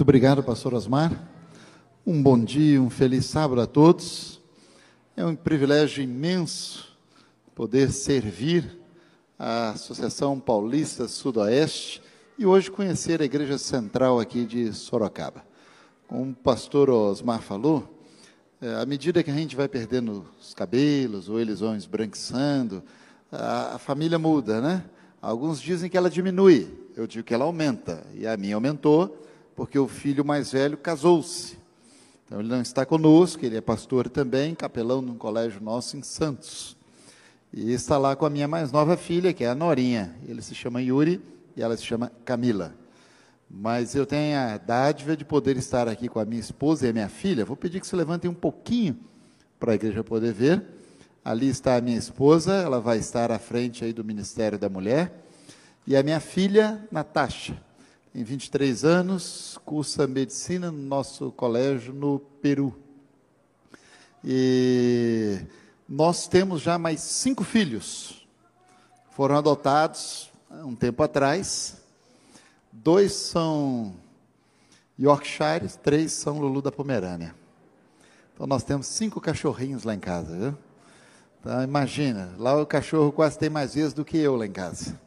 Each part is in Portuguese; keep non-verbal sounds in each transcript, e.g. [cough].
Muito obrigado, pastor Osmar. Um bom dia, um feliz sábado a todos. É um privilégio imenso poder servir a Associação Paulista Sudoeste e hoje conhecer a Igreja Central aqui de Sorocaba. Como o pastor Osmar falou, é, à medida que a gente vai perdendo os cabelos ou eles vão esbranquiçando, a, a família muda, né? Alguns dizem que ela diminui, eu digo que ela aumenta, e a minha aumentou porque o filho mais velho casou-se. Então ele não está conosco, ele é pastor também, capelão num colégio nosso em Santos. E está lá com a minha mais nova filha, que é a Norinha. Ele se chama Yuri e ela se chama Camila. Mas eu tenho a dádiva de poder estar aqui com a minha esposa e a minha filha. Vou pedir que se levantem um pouquinho para a igreja poder ver. Ali está a minha esposa, ela vai estar à frente aí do Ministério da Mulher. E a minha filha, Natasha tem 23 anos, cursa medicina no nosso colégio no Peru. E nós temos já mais cinco filhos. Foram adotados um tempo atrás. Dois são Yorkshire, três são Lulu da Pomerânia. Então nós temos cinco cachorrinhos lá em casa, viu? Então imagina, lá o cachorro quase tem mais vezes do que eu lá em casa.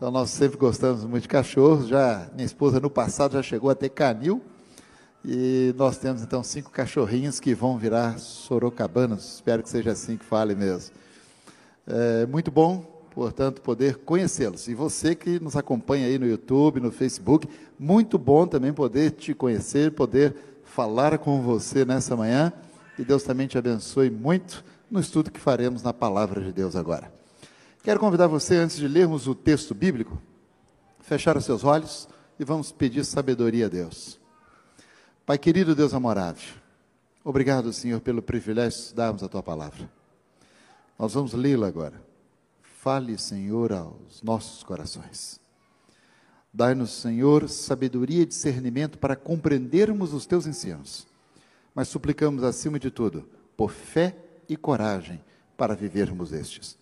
Então nós sempre gostamos muito de cachorros. Já minha esposa no passado já chegou a ter canil e nós temos então cinco cachorrinhos que vão virar sorocabanos. Espero que seja assim que fale mesmo. É muito bom, portanto, poder conhecê-los. E você que nos acompanha aí no YouTube, no Facebook, muito bom também poder te conhecer, poder falar com você nessa manhã. Que Deus também te abençoe muito no estudo que faremos na palavra de Deus agora. Quero convidar você, antes de lermos o texto bíblico, fechar os seus olhos e vamos pedir sabedoria a Deus. Pai querido Deus amorável, obrigado, Senhor, pelo privilégio de estudarmos a tua palavra. Nós vamos lê-la agora. Fale, Senhor, aos nossos corações. Dai-nos, Senhor, sabedoria e discernimento para compreendermos os teus ensinos. Mas suplicamos, acima de tudo, por fé e coragem para vivermos estes.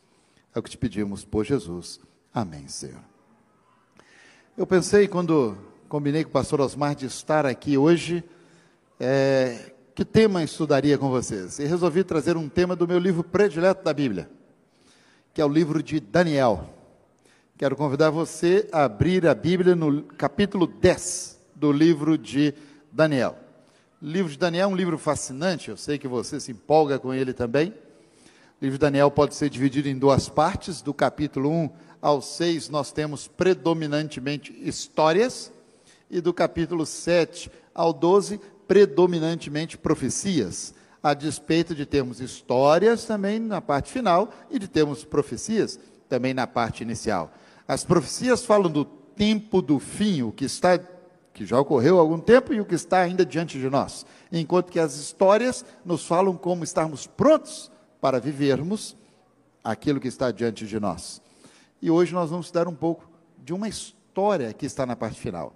É o que te pedimos por Jesus. Amém, Senhor. Eu pensei, quando combinei com o pastor Osmar de estar aqui hoje, é, que tema estudaria com vocês? E resolvi trazer um tema do meu livro predileto da Bíblia, que é o livro de Daniel. Quero convidar você a abrir a Bíblia no capítulo 10 do livro de Daniel. O livro de Daniel é um livro fascinante, eu sei que você se empolga com ele também. O livro de Daniel pode ser dividido em duas partes, do capítulo 1 ao 6 nós temos predominantemente histórias, e do capítulo 7 ao 12, predominantemente profecias, a despeito de termos histórias também na parte final e de termos profecias também na parte inicial. As profecias falam do tempo do fim, o que está que já ocorreu há algum tempo e o que está ainda diante de nós, enquanto que as histórias nos falam como estarmos prontos para vivermos aquilo que está diante de nós. E hoje nós vamos estudar um pouco de uma história que está na parte final.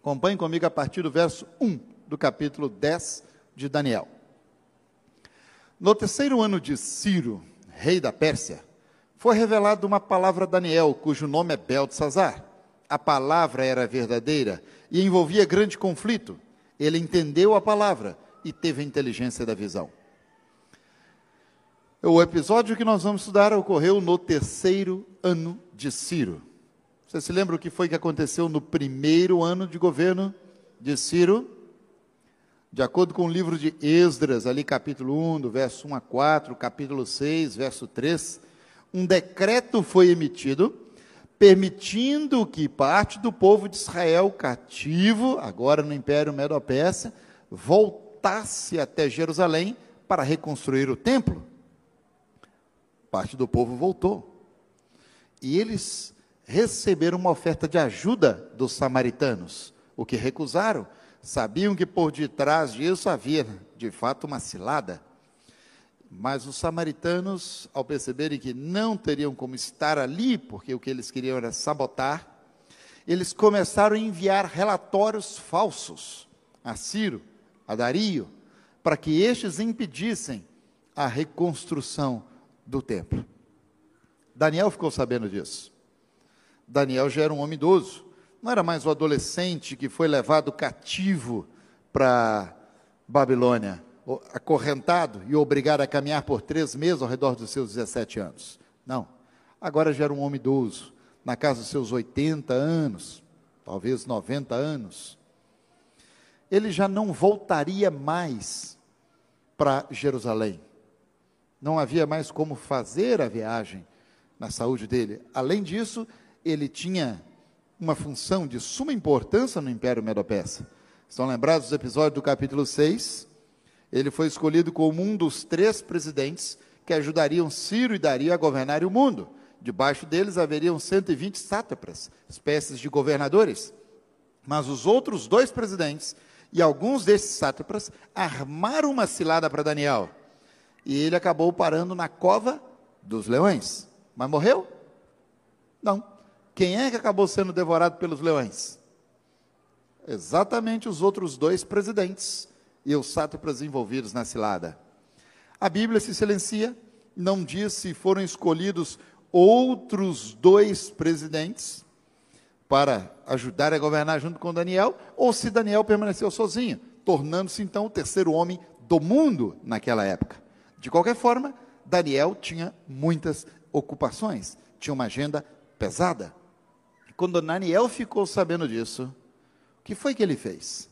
Acompanhe comigo a partir do verso 1 do capítulo 10 de Daniel. No terceiro ano de Ciro, rei da Pérsia, foi revelada uma palavra a Daniel, cujo nome é Beltesazar. A palavra era verdadeira e envolvia grande conflito. Ele entendeu a palavra e teve a inteligência da visão. O episódio que nós vamos estudar ocorreu no terceiro ano de Ciro. Você se lembra o que foi que aconteceu no primeiro ano de governo de Ciro? De acordo com o livro de Esdras, ali capítulo 1, do verso 1 a 4, capítulo 6, verso 3, um decreto foi emitido permitindo que parte do povo de Israel cativo, agora no Império Medo-Persa, voltasse até Jerusalém para reconstruir o templo parte do povo voltou. E eles receberam uma oferta de ajuda dos samaritanos, o que recusaram. Sabiam que por detrás disso havia, de fato, uma cilada. Mas os samaritanos, ao perceberem que não teriam como estar ali, porque o que eles queriam era sabotar, eles começaram a enviar relatórios falsos a Ciro, a Dario, para que estes impedissem a reconstrução do templo. Daniel ficou sabendo disso. Daniel já era um homem idoso, não era mais o adolescente que foi levado cativo para Babilônia, acorrentado e obrigado a caminhar por três meses ao redor dos seus 17 anos. Não. Agora já era um homem idoso, na casa dos seus 80 anos, talvez 90 anos. Ele já não voltaria mais para Jerusalém. Não havia mais como fazer a viagem na saúde dele. Além disso, ele tinha uma função de suma importância no Império Medo-Persa. Estão lembrados dos episódios do capítulo 6? Ele foi escolhido como um dos três presidentes que ajudariam Ciro e Dario a governar o mundo. Debaixo deles haveriam 120 sátrapas, espécies de governadores. Mas os outros dois presidentes e alguns desses sátrapas armaram uma cilada para Daniel. E ele acabou parando na cova dos leões. Mas morreu? Não. Quem é que acabou sendo devorado pelos leões? Exatamente os outros dois presidentes e os sátrapas envolvidos na cilada. A Bíblia se silencia, não diz se foram escolhidos outros dois presidentes para ajudar a governar junto com Daniel, ou se Daniel permaneceu sozinho, tornando-se então o terceiro homem do mundo naquela época. De qualquer forma, Daniel tinha muitas ocupações, tinha uma agenda pesada. Quando Daniel ficou sabendo disso, o que foi que ele fez?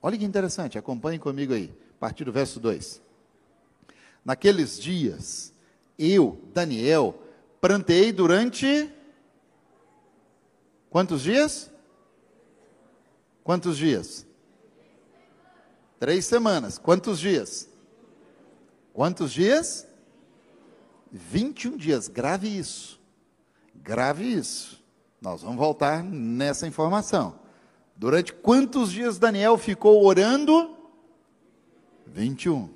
Olha que interessante, acompanhe comigo aí, a partir do verso 2. Naqueles dias, eu, Daniel, plantei durante quantos dias? Quantos dias? Três semanas. Quantos dias? Quantos dias? 21 dias. Grave isso. Grave isso. Nós vamos voltar nessa informação. Durante quantos dias Daniel ficou orando? 21.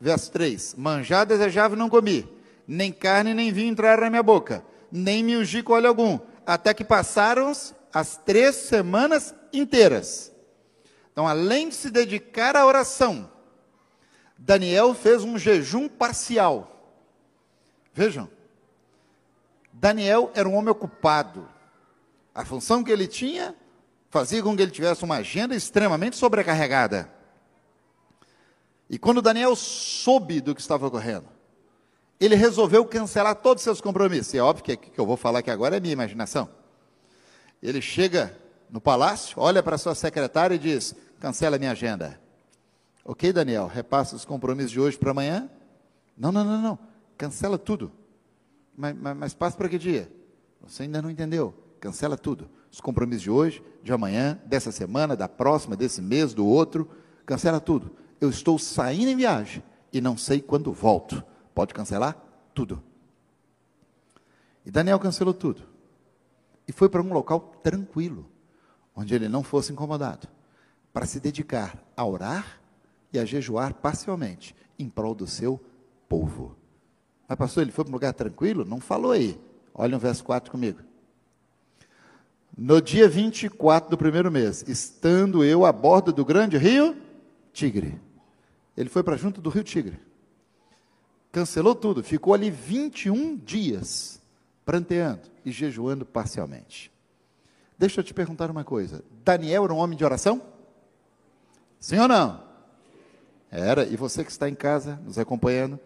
Verso 3: Manjar desejava e não comi, nem carne nem vinho entraram na minha boca, nem me ungi com óleo algum, até que passaram as três semanas inteiras. Então, além de se dedicar à oração, Daniel fez um jejum parcial. Vejam, Daniel era um homem ocupado. A função que ele tinha fazia com que ele tivesse uma agenda extremamente sobrecarregada. E quando Daniel soube do que estava ocorrendo, ele resolveu cancelar todos os seus compromissos. E é óbvio que o que eu vou falar aqui agora é minha imaginação. Ele chega no palácio, olha para sua secretária e diz: cancela minha agenda. Ok, Daniel, repassa os compromissos de hoje para amanhã? Não, não, não, não. Cancela tudo. Mas, mas, mas passa para que dia? Você ainda não entendeu. Cancela tudo. Os compromissos de hoje, de amanhã, dessa semana, da próxima, desse mês, do outro. Cancela tudo. Eu estou saindo em viagem e não sei quando volto. Pode cancelar tudo. E Daniel cancelou tudo. E foi para um local tranquilo, onde ele não fosse incomodado, para se dedicar a orar e a jejuar parcialmente em prol do seu povo. Mas, pastor, ele foi para um lugar tranquilo? Não falou aí. Olha o verso 4 comigo. No dia 24 do primeiro mês, estando eu a bordo do grande rio Tigre. Ele foi para junto do rio Tigre. Cancelou tudo, ficou ali 21 dias pranteando e jejuando parcialmente. Deixa eu te perguntar uma coisa: Daniel era um homem de oração? Sim ou não? Era, e você que está em casa nos acompanhando,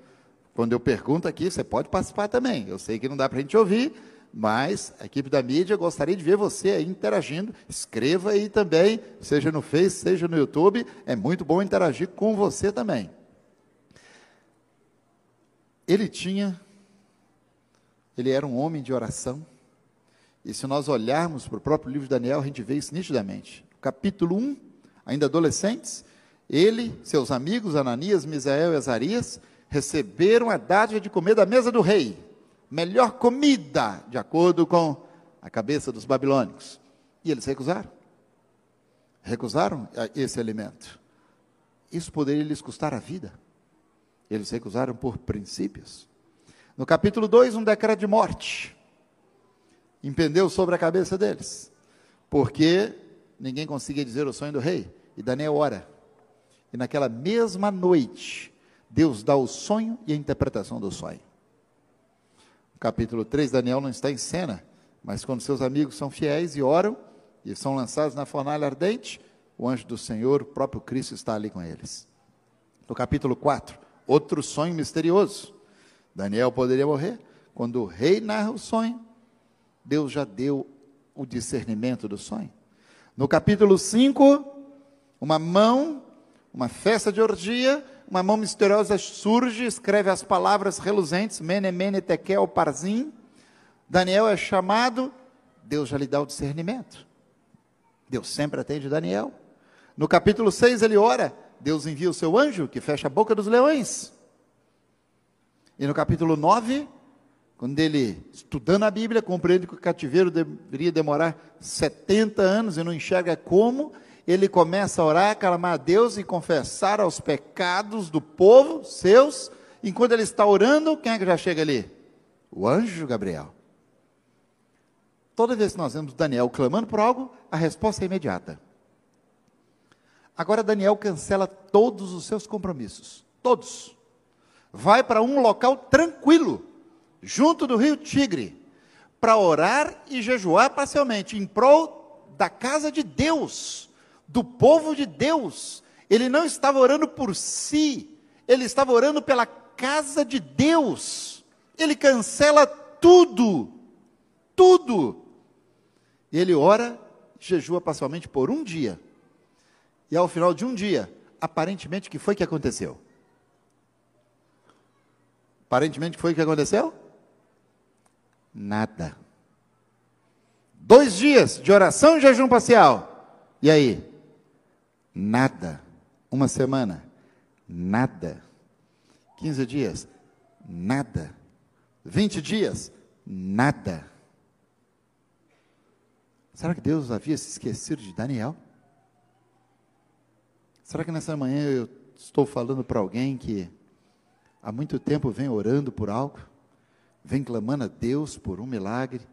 quando eu pergunto aqui, você pode participar também. Eu sei que não dá para a gente ouvir, mas a equipe da mídia gostaria de ver você aí interagindo. Escreva aí também, seja no Face, seja no YouTube. É muito bom interagir com você também. Ele tinha, ele era um homem de oração. E se nós olharmos para o próprio livro de Daniel, a gente vê isso nitidamente. Capítulo 1, ainda adolescentes, ele, seus amigos, Ananias, Misael e Azarias, receberam a dádiva de comer da mesa do rei, melhor comida, de acordo com a cabeça dos babilônicos. E eles recusaram. Recusaram esse alimento. Isso poderia lhes custar a vida. Eles recusaram por princípios. No capítulo 2, um decreto de morte impendeu sobre a cabeça deles, porque ninguém conseguia dizer o sonho do rei. E Daniel ora. E naquela mesma noite, Deus dá o sonho e a interpretação do sonho. capítulo 3, Daniel não está em cena, Mas quando seus amigos são fiéis e oram, e são lançados na fornalha ardente, o anjo do Senhor, o próprio Cristo, está ali com eles. No capítulo 4, outro sonho misterioso. Daniel poderia morrer. Quando o rei narra o sonho, Deus já deu o discernimento do sonho. No capítulo 5, uma mão, uma festa de orgia, uma mão misteriosa surge, escreve as palavras reluzentes, mene, mene, tekel, parzim. Daniel é chamado, Deus já lhe dá o discernimento. Deus sempre atende Daniel. No capítulo 6 ele ora, Deus envia o seu anjo que fecha a boca dos leões. E no capítulo 9, quando ele, estudando a Bíblia, compreende que o cativeiro deveria demorar 70 anos e não enxerga como, ele começa a orar, clamar a Deus e confessar aos pecados do povo, seus. Enquanto ele está orando, quem é que já chega ali? O anjo Gabriel. Toda vez que nós vemos Daniel clamando por algo, a resposta é imediata. Agora Daniel cancela todos os seus compromissos, todos. Vai para um local tranquilo, junto do rio Tigre, para orar e jejuar parcialmente, em prol da casa de Deus, do povo de Deus. Ele não estava orando por si, ele estava orando pela casa de Deus. Ele cancela tudo, tudo. E ele ora, jejua parcialmente por um dia. E ao final de um dia, aparentemente, o que foi que aconteceu? Aparentemente, foi o que aconteceu? Nada. Dois dias de oração e jejum parcial. E aí? Nada. Uma semana? Nada. 15 dias? Nada. 20 dias? Nada. Será que Deus havia se esquecido de Daniel? Será que nessa manhã eu estou falando para alguém que há muito tempo vem orando por algo, vem clamando a Deus por um milagre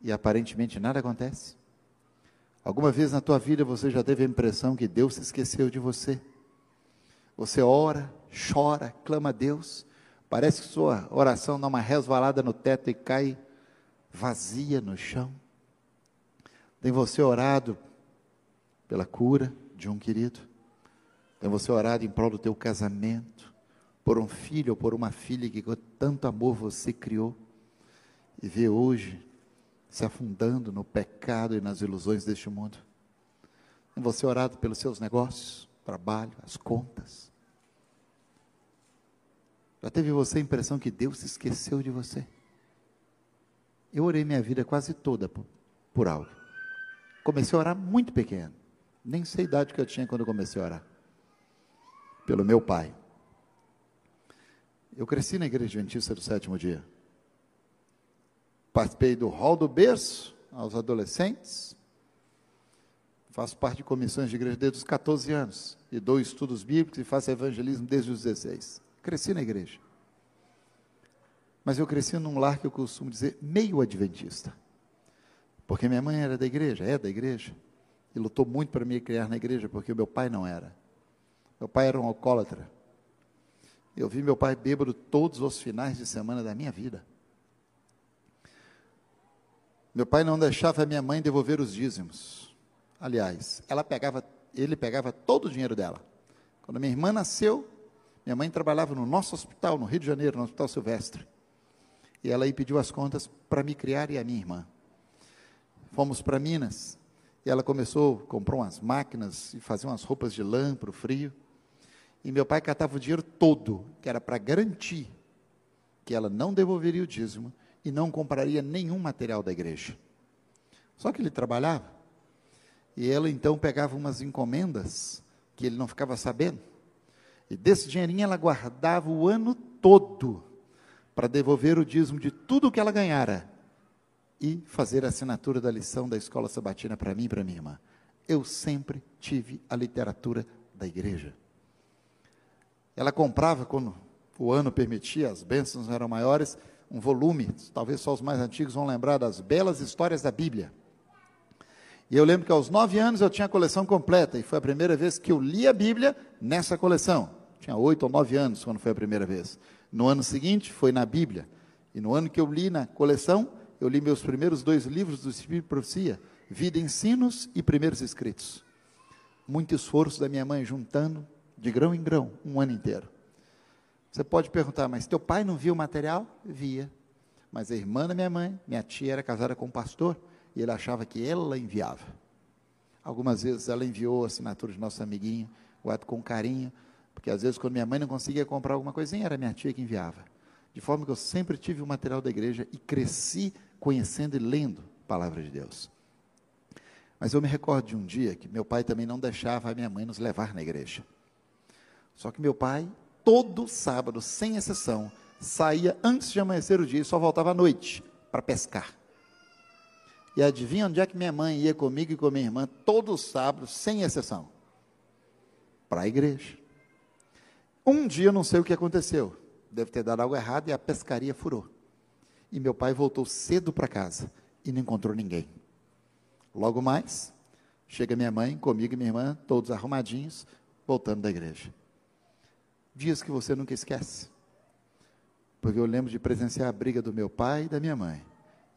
e aparentemente nada acontece? Alguma vez na tua vida você já teve a impressão que Deus se esqueceu de você? Você ora, chora, clama a Deus, parece que sua oração dá uma resvalada no teto e cai vazia no chão. Tem você orado pela cura de um querido? Tem você orado em prol do teu casamento? Por um filho ou por uma filha que com tanto amor você criou? E vê hoje se afundando no pecado e nas ilusões deste mundo? Tem você orado pelos seus negócios, trabalho, as contas? Já teve você a impressão que Deus se esqueceu de você? Eu orei minha vida quase toda por, por algo. Comecei a orar muito pequeno. Nem sei a idade que eu tinha quando comecei a orar. Pelo meu pai. Eu cresci na igreja adventista do sétimo dia. Participei do hall do berço aos adolescentes. Faço parte de comissões de igreja desde os 14 anos. E dou estudos bíblicos e faço evangelismo desde os 16. Cresci na igreja. Mas eu cresci num lar que eu costumo dizer meio adventista. Porque minha mãe era da igreja, é da igreja, e lutou muito para me criar na igreja, porque meu pai não era. Meu pai era um alcoólatra. Eu vi meu pai bêbado todos os finais de semana da minha vida. Meu pai não deixava minha mãe devolver os dízimos. Aliás, ela pegava, ele pegava todo o dinheiro dela. Quando minha irmã nasceu, minha mãe trabalhava no nosso hospital, no Rio de Janeiro, no Hospital Silvestre. E ela aí pediu as contas para me criar e a minha irmã fomos para Minas. E ela começou, comprou umas máquinas e fazia umas roupas de lã para o frio. E meu pai catava o dinheiro todo, que era para garantir que ela não devolveria o dízimo e não compraria nenhum material da igreja. Só que ele trabalhava. E ela então pegava umas encomendas que ele não ficava sabendo. E desse dinheirinho ela guardava o ano todo para devolver o dízimo de tudo que ela ganhara e fazer a assinatura da lição da escola sabatina para mim e para minha irmã. Eu sempre tive a literatura da igreja. Ela comprava, quando o ano permitia, as bênçãos eram maiores, um volume, talvez só os mais antigos vão lembrar das belas histórias da Bíblia. E eu lembro que aos nove anos eu tinha a coleção completa, e foi a primeira vez que eu li a Bíblia nessa coleção. Tinha oito ou nove anos quando foi a primeira vez. No ano seguinte foi na Bíblia. E no ano que eu li na coleção, eu li meus primeiros dois livros do Espírito de Profecia, Vida, Ensinos e Primeiros Escritos. Muito esforço da minha mãe juntando, de grão em grão, um ano inteiro. Você pode perguntar, mas teu pai não via o material? Via. Mas a irmã da minha mãe, minha tia, era casada com um pastor e ele achava que ela enviava. Algumas vezes ela enviou a assinatura de nosso amiguinho, guardo com carinho, porque às vezes quando minha mãe não conseguia comprar alguma coisinha, era minha tia que enviava. De forma que eu sempre tive o material da igreja e cresci conhecendo e lendo a palavra de Deus. Mas eu me recordo de um dia que meu pai também não deixava a minha mãe nos levar na igreja. Só que meu pai, todo sábado, sem exceção, saía antes de amanhecer o dia e só voltava à noite para pescar. E adivinha onde é que minha mãe ia comigo e com minha irmã todo sábado, sem exceção? Para a igreja. Um dia eu não sei o que aconteceu. Deve ter dado algo errado e a pescaria furou. E meu pai voltou cedo para casa e não encontrou ninguém. Logo mais, chega minha mãe, comigo e minha irmã, todos arrumadinhos, voltando da igreja. Dias que você nunca esquece. Porque eu lembro de presenciar a briga do meu pai e da minha mãe.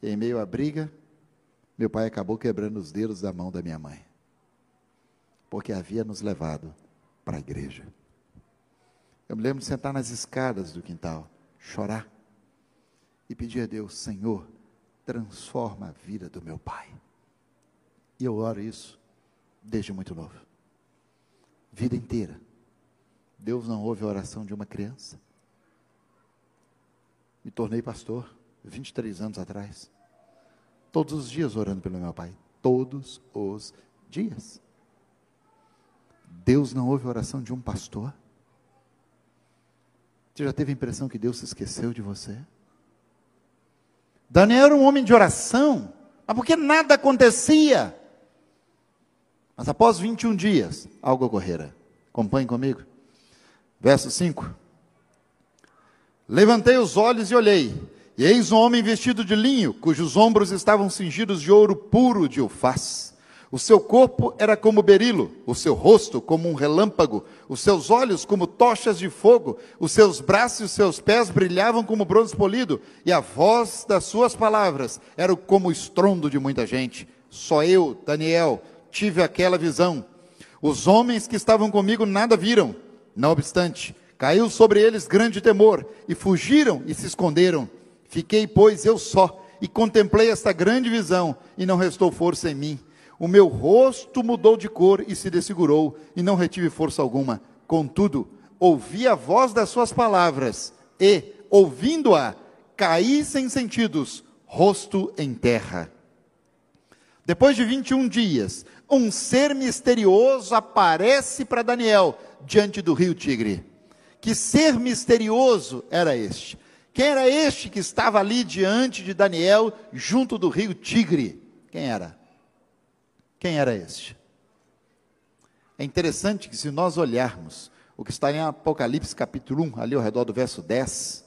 E em meio à briga, meu pai acabou quebrando os dedos da mão da minha mãe. Porque havia nos levado para a igreja. Eu me lembro de sentar nas escadas do quintal, chorar e pedir a Deus: Senhor, transforma a vida do meu pai. E eu oro isso desde muito novo. Vida inteira. Deus não ouve a oração de uma criança. Me tornei pastor 23 anos atrás. Todos os dias orando pelo meu pai. Todos os dias. Deus não ouve a oração de um pastor. Você já teve a impressão que Deus se esqueceu de você? Daniel era um homem de oração, mas porque nada acontecia. Mas após 21 dias, algo ocorrera. Acompanhe comigo. Verso 5. Levantei os olhos e olhei, e eis um homem vestido de linho, cujos ombros estavam cingidos de ouro puro de Ufaz. O seu corpo era como berilo, o seu rosto como um relâmpago, os seus olhos como tochas de fogo, os seus braços e os seus pés brilhavam como bronze polido, e a voz das suas palavras era como o estrondo de muita gente. Só eu, Daniel, tive aquela visão. Os homens que estavam comigo nada viram. Não obstante, caiu sobre eles grande temor, e fugiram e se esconderam. Fiquei, pois, eu só, e contemplei esta grande visão, e não restou força em mim. O meu rosto mudou de cor e se desfigurou, e não retive força alguma. Contudo, ouvi a voz das suas palavras, e, ouvindo-a, caí sem sentidos, rosto em terra. Depois de 21 dias, um ser misterioso aparece para Daniel diante do rio Tigre. Que ser misterioso era este? Quem era este que estava ali diante de Daniel, junto do rio Tigre? Quem era? Quem era este? É interessante que, se nós olharmos o que está em Apocalipse capítulo 1, ali ao redor do verso 10,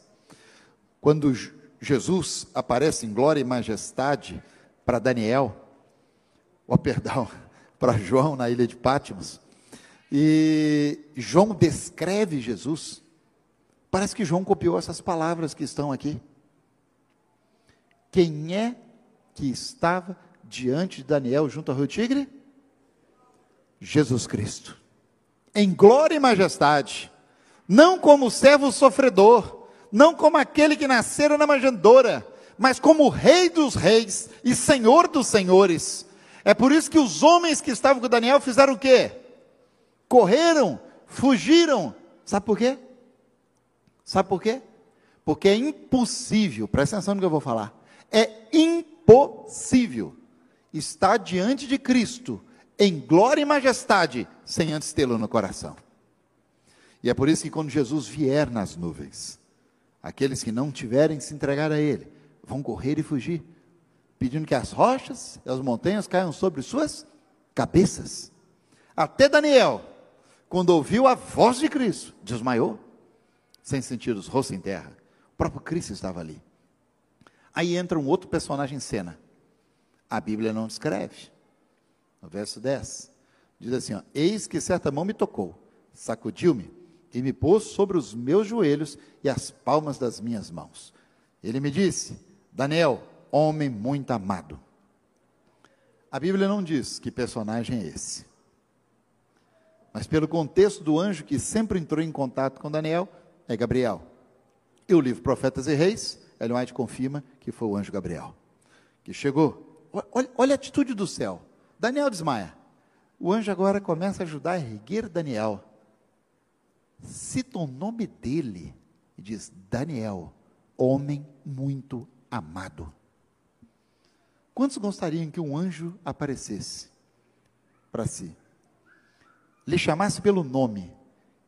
quando Jesus aparece em glória e majestade para Daniel, oh, perdão, [laughs] para João na ilha de Pátimos, e João descreve Jesus. Parece que João copiou essas palavras que estão aqui. Quem é que estava diante de Daniel junto ao rio Tigre? Jesus Cristo. Em glória e majestade. Não como servo sofredor, não como aquele que nascera na manjedoura, mas como rei dos reis e senhor dos senhores. É por isso que os homens que estavam com Daniel fizeram o quê? Correram, fugiram. Sabe por quê? Sabe por quê? Porque é impossível, presta atenção no que eu vou falar. É impossível está diante de Cristo em glória e majestade, sem antes tê-lo no coração. E é por isso que quando Jesus vier nas nuvens, aqueles que não tiverem se entregar a Ele, vão correr e fugir, pedindo que as rochas e as montanhas caiam sobre suas cabeças. Até Daniel, quando ouviu a voz de Cristo, desmaiou, sem sentir os rostos em terra. O próprio Cristo estava ali. Aí entra um outro personagem em cena, a Bíblia não descreve. No verso 10, diz assim: ó, Eis que certa mão me tocou, sacudiu-me e me pôs sobre os meus joelhos e as palmas das minhas mãos. Ele me disse: Daniel, homem muito amado. A Bíblia não diz que personagem é esse. Mas pelo contexto do anjo que sempre entrou em contato com Daniel, é Gabriel. E o livro Profetas e Reis, Ellen White confirma que foi o anjo Gabriel. Que chegou. Olha, olha a atitude do céu. Daniel desmaia. O anjo agora começa a ajudar a erguer Daniel. Cita o nome dele e diz: Daniel, homem muito amado. Quantos gostariam que um anjo aparecesse para si, lhe chamasse pelo nome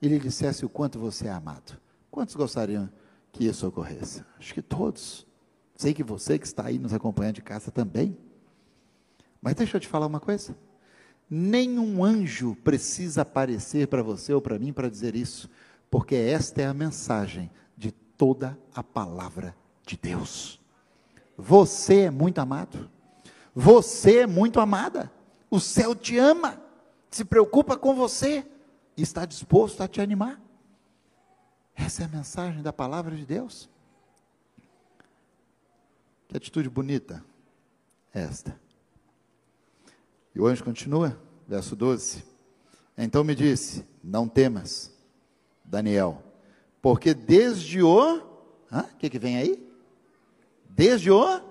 e lhe dissesse o quanto você é amado? Quantos gostariam que isso ocorresse? Acho que todos. Sei que você que está aí nos acompanhando de casa também. Mas deixa eu te falar uma coisa. Nenhum anjo precisa aparecer para você ou para mim para dizer isso, porque esta é a mensagem de toda a palavra de Deus. Você é muito amado. Você é muito amada. O céu te ama, se preocupa com você e está disposto a te animar. Essa é a mensagem da palavra de Deus. Que atitude bonita esta. E o anjo continua, verso 12. Então me disse: Não temas, Daniel, porque desde o. O que, que vem aí? Desde o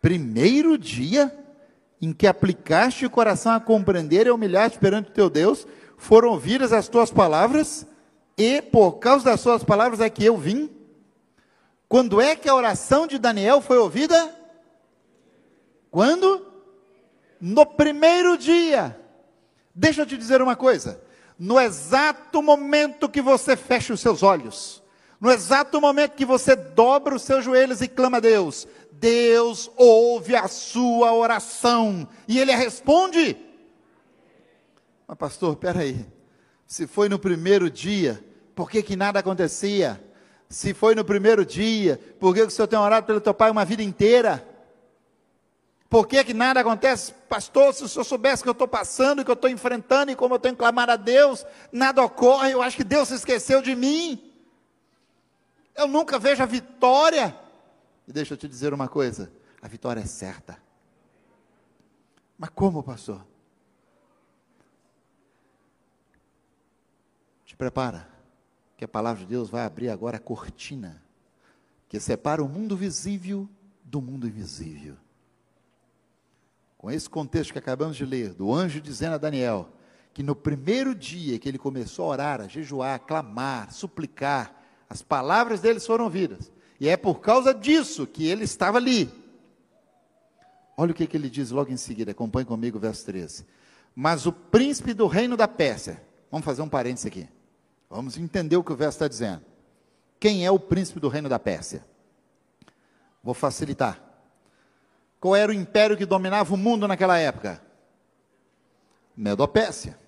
primeiro dia em que aplicaste o coração a compreender e humilhar-te perante o teu Deus, foram ouvidas as tuas palavras, e por causa das suas palavras é que eu vim. Quando é que a oração de Daniel foi ouvida? Quando? No primeiro dia. Deixa eu te dizer uma coisa. No exato momento que você fecha os seus olhos, no exato momento que você dobra os seus joelhos e clama a Deus, Deus ouve a sua oração e ele responde. Mas pastor, peraí, se foi no primeiro dia, por que, que nada acontecia? Se foi no primeiro dia, por que, que o senhor tem orado pelo teu pai uma vida inteira? Por que, que nada acontece? Pastor, se o senhor soubesse que eu estou passando, que eu estou enfrentando e como eu tenho que clamar a Deus, nada ocorre, eu acho que Deus se esqueceu de mim. Eu nunca vejo a vitória. E deixa eu te dizer uma coisa: a vitória é certa. Mas como, pastor? Te prepara, que a palavra de Deus vai abrir agora a cortina que separa o mundo visível do mundo invisível. Com esse contexto que acabamos de ler, do anjo dizendo a Daniel que no primeiro dia que ele começou a orar, a jejuar, a clamar, suplicar, as palavras deles foram ouvidas. E é por causa disso que ele estava ali. Olha o que, que ele diz logo em seguida, acompanhe comigo verso 13. Mas o príncipe do reino da Pérsia, vamos fazer um parênteses aqui. Vamos entender o que o verso está dizendo. Quem é o príncipe do reino da Pérsia? Vou facilitar. Qual era o império que dominava o mundo naquela época? Medo-Pérsia.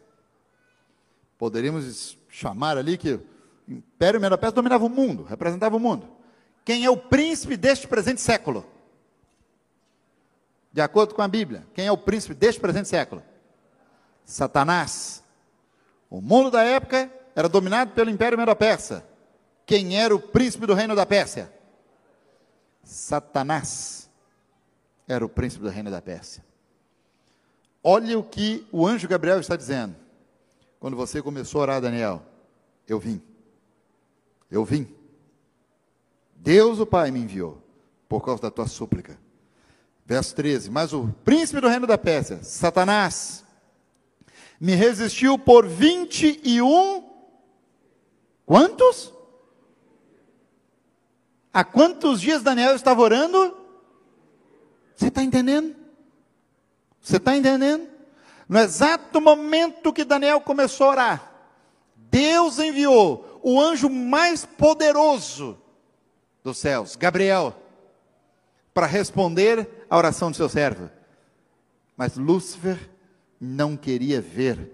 Poderíamos chamar ali que o Império Medo-Pérsia dominava o mundo, representava o mundo. Quem é o príncipe deste presente século? De acordo com a Bíblia, quem é o príncipe deste presente século? Satanás. O mundo da época era dominado pelo Império Medo-Persa. Quem era o príncipe do reino da Pérsia? Satanás era o príncipe do reino da Pérsia. Olha o que o anjo Gabriel está dizendo. Quando você começou a orar, Daniel, eu vim. Eu vim. Deus o Pai me enviou, por causa da tua súplica. Verso 13: Mas o príncipe do reino da Pérsia, Satanás, me resistiu por 21. Quantos? Há quantos dias Daniel estava orando? Você está entendendo? Você está entendendo? No exato momento que Daniel começou a orar, Deus enviou o anjo mais poderoso dos céus, Gabriel, para responder à oração do seu servo. Mas Lúcifer não queria ver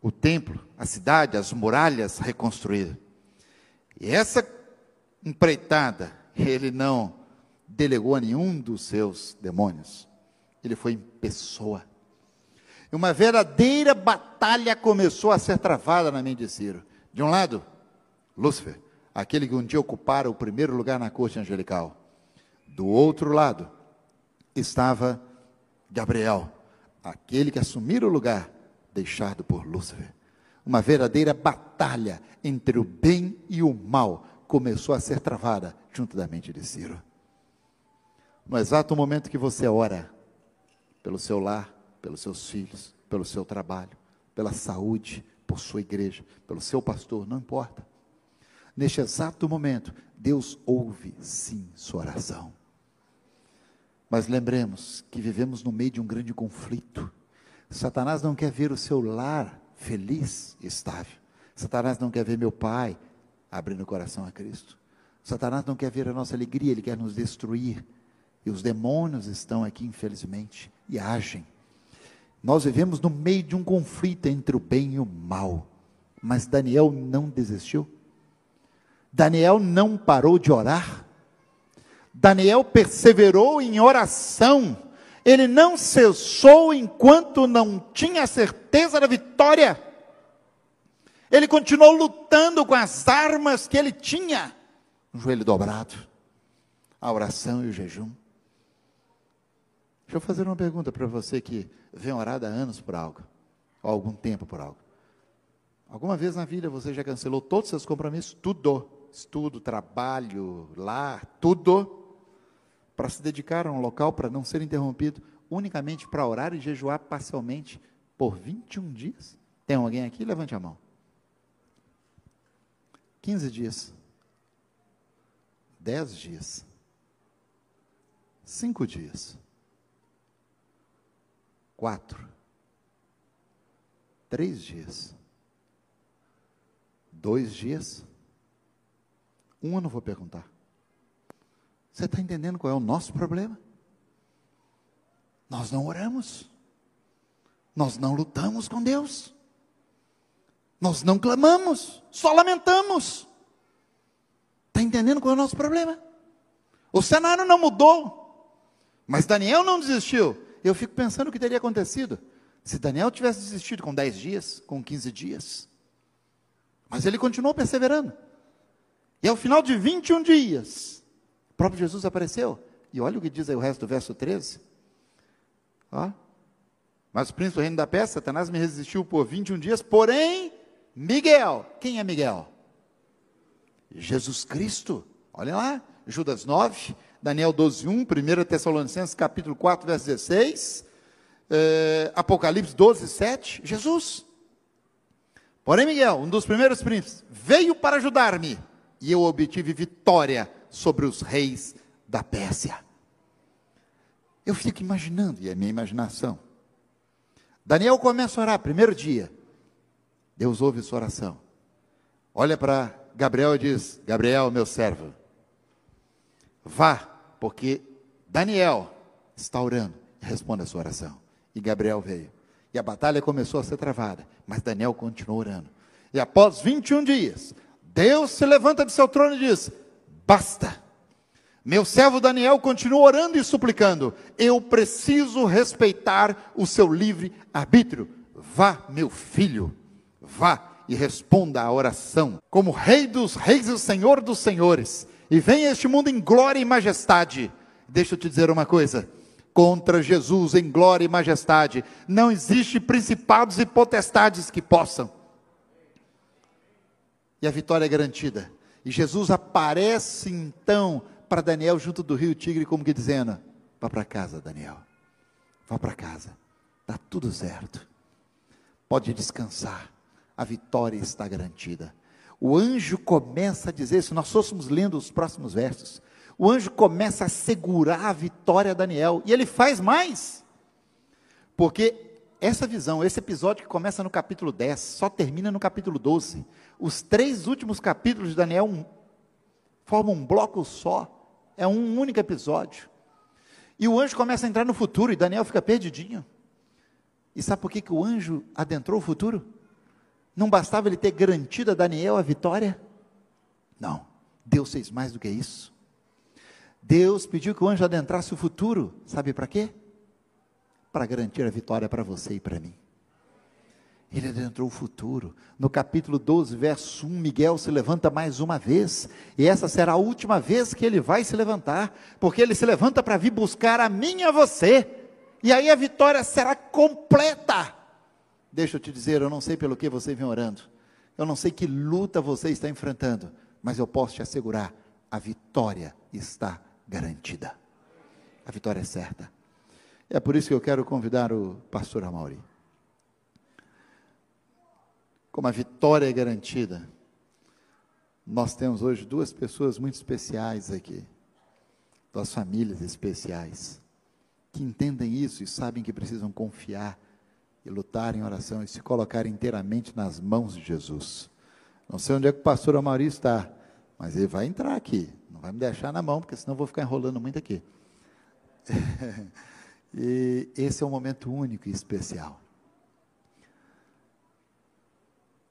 o templo, a cidade, as muralhas reconstruídas. E essa empreitada, ele não delegou a nenhum dos seus demônios. Ele foi em pessoa. E uma verdadeira batalha começou a ser travada na mente de Ciro. De um lado, Lúcifer aquele que um dia ocupara o primeiro lugar na corte angelical. Do outro lado estava Gabriel, aquele que assumira o lugar deixado por Lúcifer. Uma verdadeira batalha entre o bem e o mal começou a ser travada junto da mente de Ciro. No exato momento que você ora pelo seu lar, pelos seus filhos, pelo seu trabalho, pela saúde, por sua igreja, pelo seu pastor, não importa. Neste exato momento, Deus ouve sim sua oração. Mas lembremos que vivemos no meio de um grande conflito. Satanás não quer ver o seu lar feliz e estável. Satanás não quer ver meu pai abrindo o coração a Cristo. Satanás não quer ver a nossa alegria, ele quer nos destruir. E os demônios estão aqui, infelizmente, e agem. Nós vivemos no meio de um conflito entre o bem e o mal. Mas Daniel não desistiu. Daniel não parou de orar. Daniel perseverou em oração, ele não cessou enquanto não tinha certeza da vitória. Ele continuou lutando com as armas que ele tinha, o joelho dobrado, a oração e o jejum. Deixa eu fazer uma pergunta para você que vem orar há anos por algo, ou algum tempo por algo. Alguma vez na vida você já cancelou todos os seus compromissos? Tudo. Estudo, trabalho, lar, tudo para se dedicar a um local para não ser interrompido, unicamente para orar e jejuar parcialmente por 21 dias? Tem alguém aqui? Levante a mão. 15 dias. 10 dias. 5 dias. 4. 3 dias. 2 dias. Um eu não vou perguntar. Você está entendendo qual é o nosso problema? Nós não oramos, nós não lutamos com Deus, nós não clamamos, só lamentamos. Está entendendo qual é o nosso problema? O cenário não mudou, mas Daniel não desistiu. Eu fico pensando o que teria acontecido se Daniel tivesse desistido com 10 dias, com 15 dias. Mas ele continuou perseverando. E ao final de 21 dias, próprio Jesus apareceu. E olha o que diz aí o resto do verso 13. Ó. Mas o príncipe do reino da peste, Satanás me resistiu por 21 dias, porém, Miguel. Quem é Miguel? Jesus Cristo. Olha lá, Judas 9, Daniel 12, 1, 1 Tessalonicenses capítulo 4, verso 16, eh, Apocalipse 12, 7, Jesus. Porém, Miguel, um dos primeiros príncipes, veio para ajudar-me, e eu obtive vitória sobre os reis da Pérsia. Eu fico imaginando, e é minha imaginação. Daniel começa a orar, primeiro dia. Deus ouve sua oração. Olha para Gabriel e diz: Gabriel, meu servo, vá, porque Daniel está orando. Responda a sua oração. E Gabriel veio. E a batalha começou a ser travada, mas Daniel continuou orando. E após 21 dias, Deus se levanta de seu trono e diz: basta. Meu servo Daniel continua orando e suplicando: Eu preciso respeitar o seu livre arbítrio. Vá, meu filho, vá e responda à oração, como Rei dos Reis e Senhor dos Senhores, e venha este mundo em glória e majestade. Deixa eu te dizer uma coisa: contra Jesus em glória e majestade, não existe principados e potestades que possam. E a vitória é garantida. E Jesus aparece então para Daniel junto do rio Tigre, como que dizendo: Vá para casa, Daniel. Vá para casa. Está tudo certo. Pode descansar. A vitória está garantida. O anjo começa a dizer, se nós fôssemos lendo os próximos versos, o anjo começa a segurar a vitória a Daniel. E ele faz mais. Porque essa visão, esse episódio que começa no capítulo 10, só termina no capítulo 12. Os três últimos capítulos de Daniel formam um bloco só. É um único episódio. E o anjo começa a entrar no futuro e Daniel fica perdidinho. E sabe por que, que o anjo adentrou o futuro? Não bastava ele ter garantido a Daniel a vitória? Não. Deus fez mais do que isso. Deus pediu que o anjo adentrasse o futuro. Sabe para quê? Para garantir a vitória para você e para mim. Ele adentrou o futuro. No capítulo 12, verso 1, Miguel se levanta mais uma vez, e essa será a última vez que ele vai se levantar, porque ele se levanta para vir buscar a mim e a você, e aí a vitória será completa. Deixa eu te dizer, eu não sei pelo que você vem orando, eu não sei que luta você está enfrentando, mas eu posso te assegurar: a vitória está garantida. A vitória é certa. É por isso que eu quero convidar o pastor Amauri como a vitória é garantida, nós temos hoje duas pessoas muito especiais aqui, duas famílias especiais, que entendem isso e sabem que precisam confiar e lutar em oração e se colocar inteiramente nas mãos de Jesus. Não sei onde é que o pastor Amaury está, mas ele vai entrar aqui, não vai me deixar na mão, porque senão eu vou ficar enrolando muito aqui. [laughs] e esse é um momento único e especial.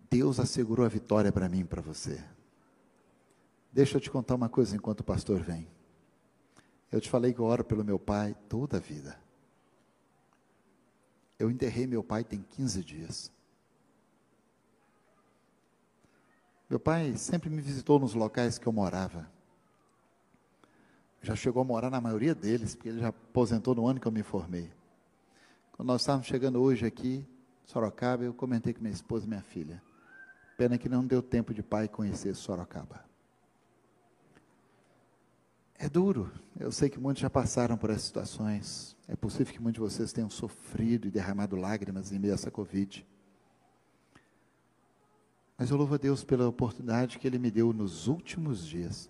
Deus assegurou a vitória para mim e para você. Deixa eu te contar uma coisa enquanto o pastor vem. Eu te falei que eu oro pelo meu pai toda a vida. Eu enterrei meu pai tem 15 dias. Meu pai sempre me visitou nos locais que eu morava. Já chegou a morar na maioria deles, porque ele já aposentou no ano que eu me formei. Quando nós estávamos chegando hoje aqui, Sorocaba, eu comentei com minha esposa e minha filha. Pena que não deu tempo de pai conhecer Sorocaba. É duro. Eu sei que muitos já passaram por essas situações. É possível que muitos de vocês tenham sofrido e derramado lágrimas em meio a essa Covid. Mas eu louvo a Deus pela oportunidade que Ele me deu nos últimos dias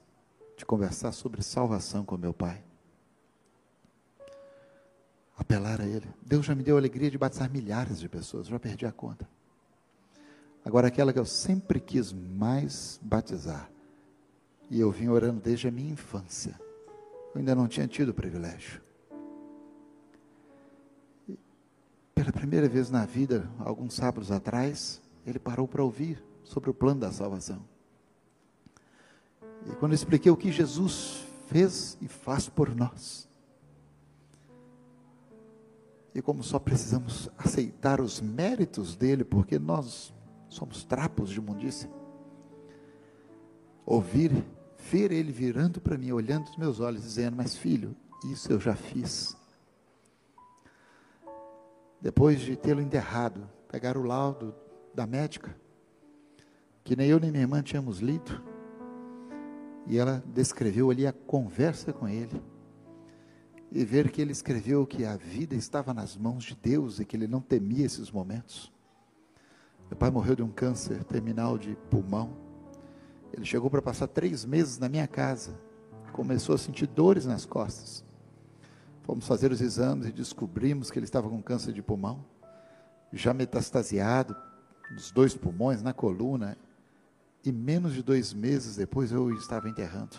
de conversar sobre salvação com meu Pai. Apelar a Ele. Deus já me deu a alegria de batizar milhares de pessoas, já perdi a conta. Agora, aquela que eu sempre quis mais batizar, e eu vim orando desde a minha infância, eu ainda não tinha tido o privilégio. E, pela primeira vez na vida, alguns sábados atrás, ele parou para ouvir sobre o plano da salvação. E quando eu expliquei o que Jesus fez e faz por nós, e como só precisamos aceitar os méritos dele, porque nós somos trapos de imundícia. Ouvir, ver ele virando para mim, olhando nos meus olhos, dizendo: Mas filho, isso eu já fiz. Depois de tê-lo enterrado, pegar o laudo da médica, que nem eu nem minha irmã tínhamos lido, e ela descreveu ali a conversa com ele, e ver que ele escreveu que a vida estava nas mãos de Deus e que ele não temia esses momentos. Meu pai morreu de um câncer terminal de pulmão. Ele chegou para passar três meses na minha casa. Começou a sentir dores nas costas. Fomos fazer os exames e descobrimos que ele estava com câncer de pulmão, já metastasiado nos dois pulmões, na coluna. E menos de dois meses depois eu estava enterrando.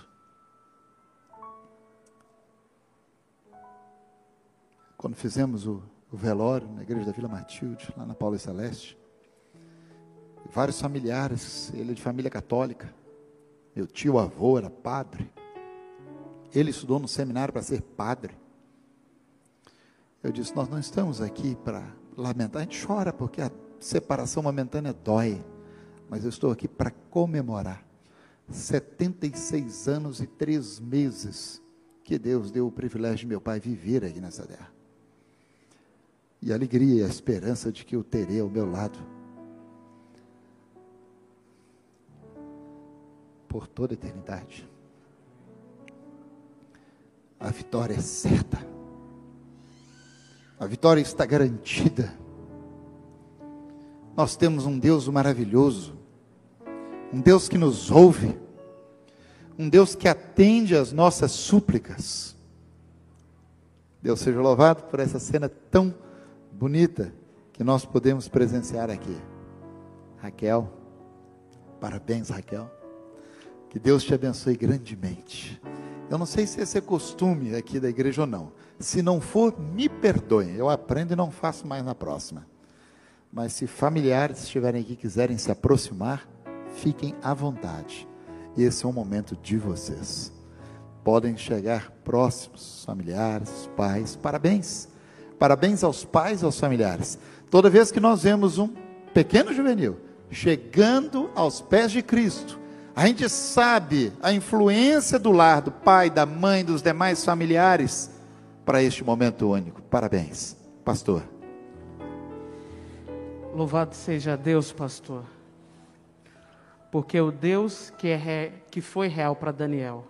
Quando fizemos o, o velório na igreja da Vila Matilde, lá na Paula Celeste, vários familiares, ele é de família católica. Meu tio avô era padre. Ele estudou no seminário para ser padre. Eu disse: Nós não estamos aqui para lamentar. A gente chora porque a separação momentânea dói. Mas eu estou aqui para comemorar 76 anos e 3 meses que Deus deu o privilégio de meu pai viver aqui nessa terra. E a alegria e a esperança de que eu terei ao meu lado por toda a eternidade. A vitória é certa. A vitória está garantida. Nós temos um Deus maravilhoso, um Deus que nos ouve, um Deus que atende às nossas súplicas. Deus seja louvado por essa cena tão bonita que nós podemos presenciar aqui. Raquel, parabéns, Raquel. Que Deus te abençoe grandemente. Eu não sei se esse é costume aqui da igreja ou não. Se não for, me perdoem. Eu aprendo e não faço mais na próxima. Mas se familiares estiverem aqui e quiserem se aproximar, fiquem à vontade. Esse é o momento de vocês. Podem chegar próximos, familiares, pais. Parabéns. Parabéns aos pais e aos familiares. Toda vez que nós vemos um pequeno juvenil, chegando aos pés de Cristo. A gente sabe a influência do lar, do pai, da mãe, dos demais familiares para este momento único. Parabéns, pastor. Louvado seja Deus, pastor. Porque o Deus que, é, que foi real para Daniel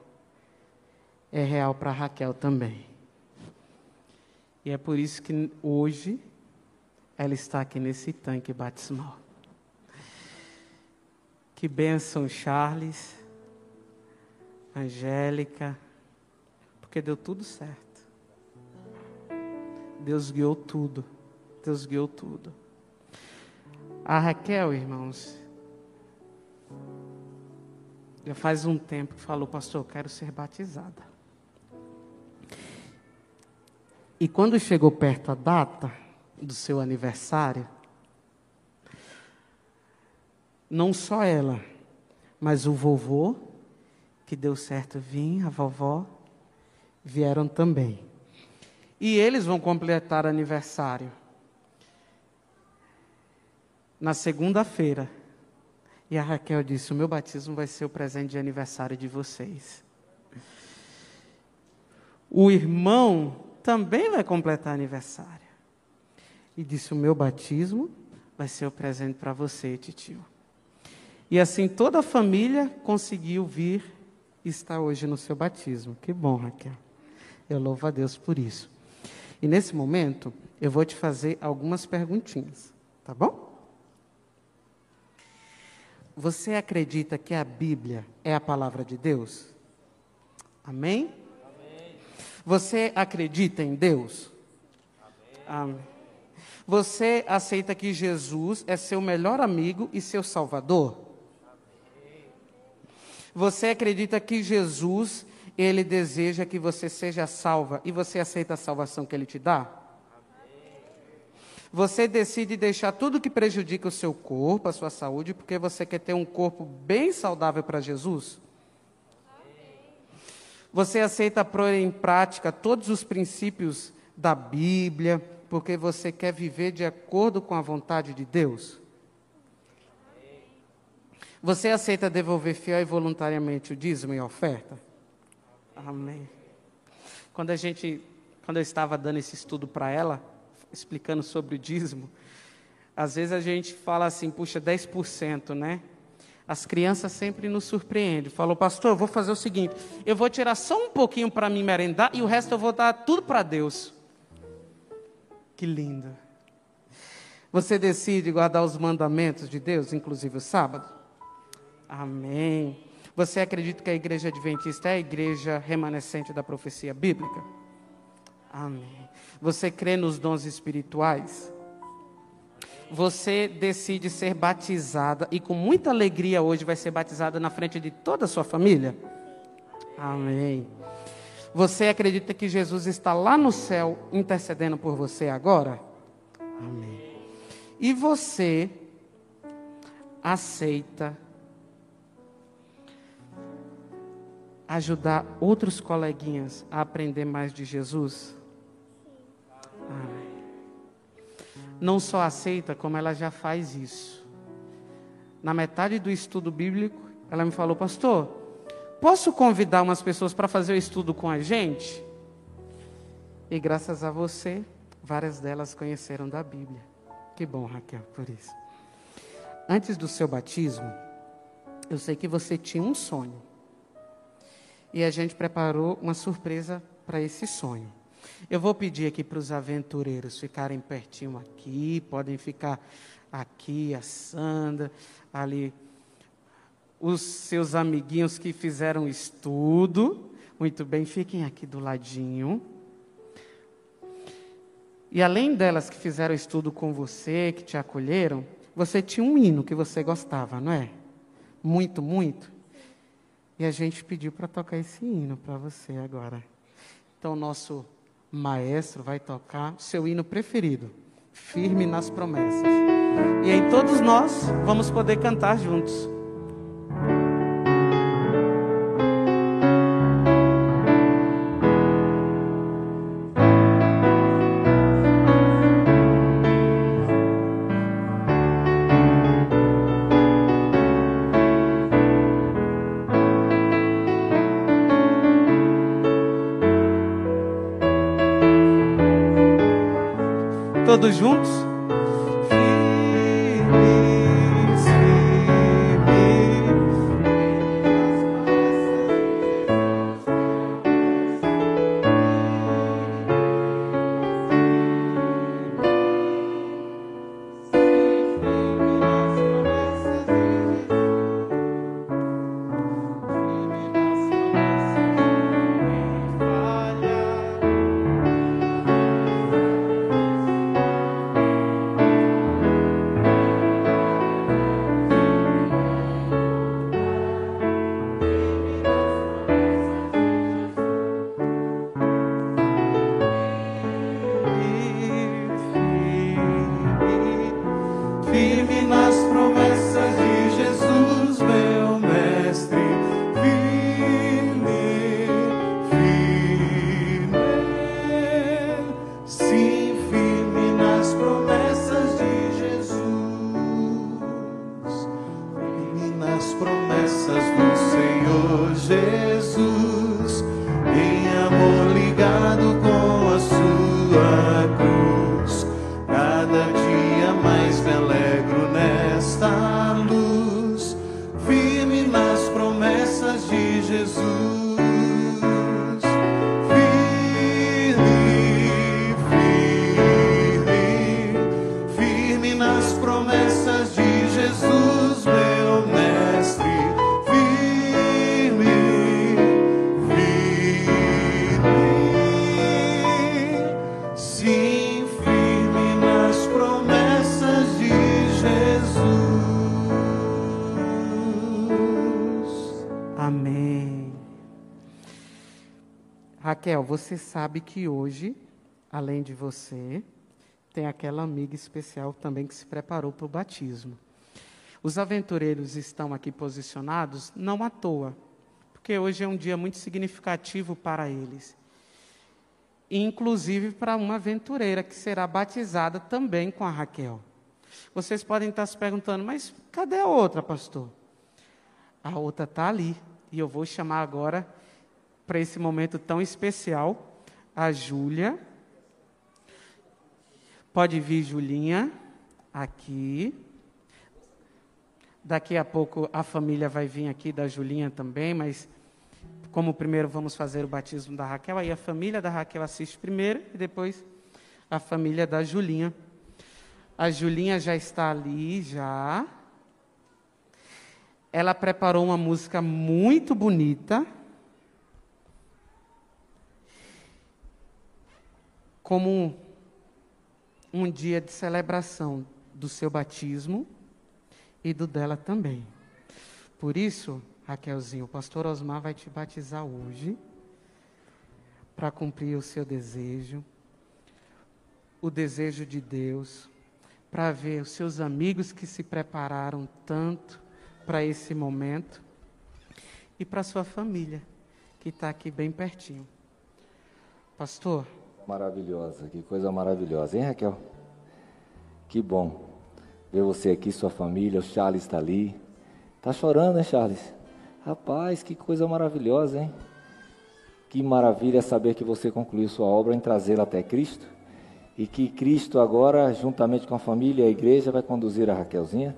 é real para Raquel também. E é por isso que hoje ela está aqui nesse tanque batismal. Que bênção, Charles, Angélica, porque deu tudo certo. Deus guiou tudo. Deus guiou tudo. A Raquel, irmãos, já faz um tempo que falou, pastor, eu quero ser batizada. E quando chegou perto a data do seu aniversário, não só ela, mas o vovô, que deu certo vir, a vovó, vieram também. E eles vão completar aniversário na segunda-feira. E a Raquel disse: O meu batismo vai ser o presente de aniversário de vocês. O irmão também vai completar aniversário. E disse: O meu batismo vai ser o presente para você, titio. E assim toda a família conseguiu vir e está hoje no seu batismo. Que bom, Raquel. Eu louvo a Deus por isso. E nesse momento, eu vou te fazer algumas perguntinhas, tá bom? Você acredita que a Bíblia é a palavra de Deus? Amém? Você acredita em Deus? Amém. Amém. Você aceita que Jesus é seu melhor amigo e seu salvador? Você acredita que Jesus, ele deseja que você seja salva e você aceita a salvação que ele te dá? Você decide deixar tudo que prejudica o seu corpo, a sua saúde, porque você quer ter um corpo bem saudável para Jesus? Você aceita pôr em prática todos os princípios da Bíblia, porque você quer viver de acordo com a vontade de Deus? Você aceita devolver fiel e voluntariamente o dízimo e a oferta? Amém. Quando a gente, quando eu estava dando esse estudo para ela, explicando sobre o dízimo, às vezes a gente fala assim, puxa, 10%, né? As crianças sempre nos surpreendem. Falou, pastor, eu vou fazer o seguinte: eu vou tirar só um pouquinho para me merendar e o resto eu vou dar tudo para Deus. Que lindo. Você decide guardar os mandamentos de Deus, inclusive o sábado? Amém. Você acredita que a igreja adventista é a igreja remanescente da profecia bíblica? Amém. Você crê nos dons espirituais? você decide ser batizada e com muita alegria hoje vai ser batizada na frente de toda a sua família? Amém. Você acredita que Jesus está lá no céu intercedendo por você agora? Amém. E você aceita ajudar outros coleguinhas a aprender mais de Jesus? Não só aceita, como ela já faz isso. Na metade do estudo bíblico, ela me falou, pastor, posso convidar umas pessoas para fazer o estudo com a gente? E graças a você, várias delas conheceram da Bíblia. Que bom, Raquel, por isso. Antes do seu batismo, eu sei que você tinha um sonho. E a gente preparou uma surpresa para esse sonho. Eu vou pedir aqui para os aventureiros ficarem pertinho aqui, podem ficar aqui, a Sandra, ali, os seus amiguinhos que fizeram estudo. Muito bem, fiquem aqui do ladinho. E além delas que fizeram estudo com você, que te acolheram, você tinha um hino que você gostava, não é? Muito, muito. E a gente pediu para tocar esse hino para você agora. Então, nosso maestro vai tocar seu hino preferido, Firme nas Promessas. E aí todos nós vamos poder cantar juntos. Todos juntos? Você sabe que hoje, além de você, tem aquela amiga especial também que se preparou para o batismo. Os aventureiros estão aqui posicionados não à toa, porque hoje é um dia muito significativo para eles. Inclusive para uma aventureira que será batizada também com a Raquel. Vocês podem estar se perguntando, mas cadê a outra, pastor? A outra está ali. E eu vou chamar agora para esse momento tão especial a Júlia. Pode vir, Julinha, aqui. Daqui a pouco a família vai vir aqui da Julinha também, mas como primeiro vamos fazer o batismo da Raquel, aí a família da Raquel assiste primeiro e depois a família da Julinha. A Julinha já está ali, já. Ela preparou uma música muito bonita. Como um, dia de celebração do seu batismo e do dela também. Por isso, Raquelzinho, o pastor Osmar vai te batizar hoje para cumprir o seu desejo, o desejo de Deus, para ver os seus amigos que se prepararam tanto para esse momento e para sua família que está aqui bem pertinho. Pastor, Maravilhosa, que coisa maravilhosa, hein, Raquel? Que bom ver você aqui, sua família. O Charles está ali. Tá chorando, hein, Charles? Rapaz, que coisa maravilhosa, hein? Que maravilha saber que você concluiu sua obra em trazê-la até Cristo e que Cristo agora, juntamente com a família e a igreja, vai conduzir a Raquelzinha.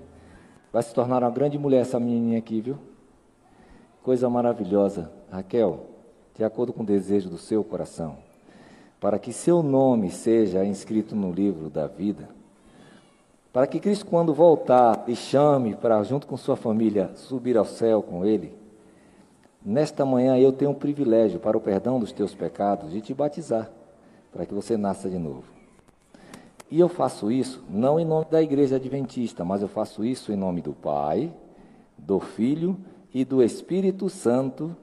Vai se tornar uma grande mulher essa menininha aqui, viu? Coisa maravilhosa. Raquel, de acordo com o desejo do seu coração, para que seu nome seja inscrito no livro da vida, para que Cristo, quando voltar, lhe chame para, junto com sua família, subir ao céu com Ele. Nesta manhã eu tenho um privilégio para o perdão dos teus pecados de te batizar, para que você nasça de novo. E eu faço isso não em nome da igreja adventista, mas eu faço isso em nome do Pai, do Filho e do Espírito Santo.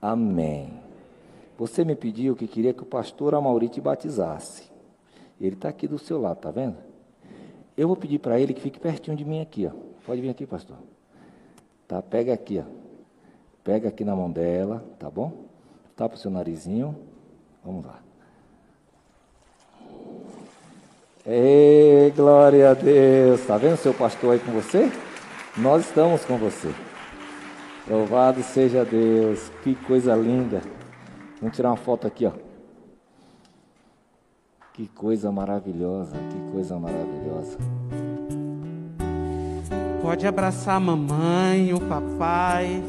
Amém. Você me pediu que queria que o pastor Amauri te batizasse. Ele está aqui do seu lado, tá vendo? Eu vou pedir para ele que fique pertinho de mim aqui, ó. Pode vir aqui, pastor. Tá, pega aqui, ó. Pega aqui na mão dela, tá bom? Tapa o seu narizinho. Vamos lá. Ei, glória a Deus. Tá vendo seu pastor aí com você? Nós estamos com você. Louvado seja Deus. Que coisa linda. Vamos tirar uma foto aqui, ó. Que coisa maravilhosa, que coisa maravilhosa. Pode abraçar a mamãe, o papai.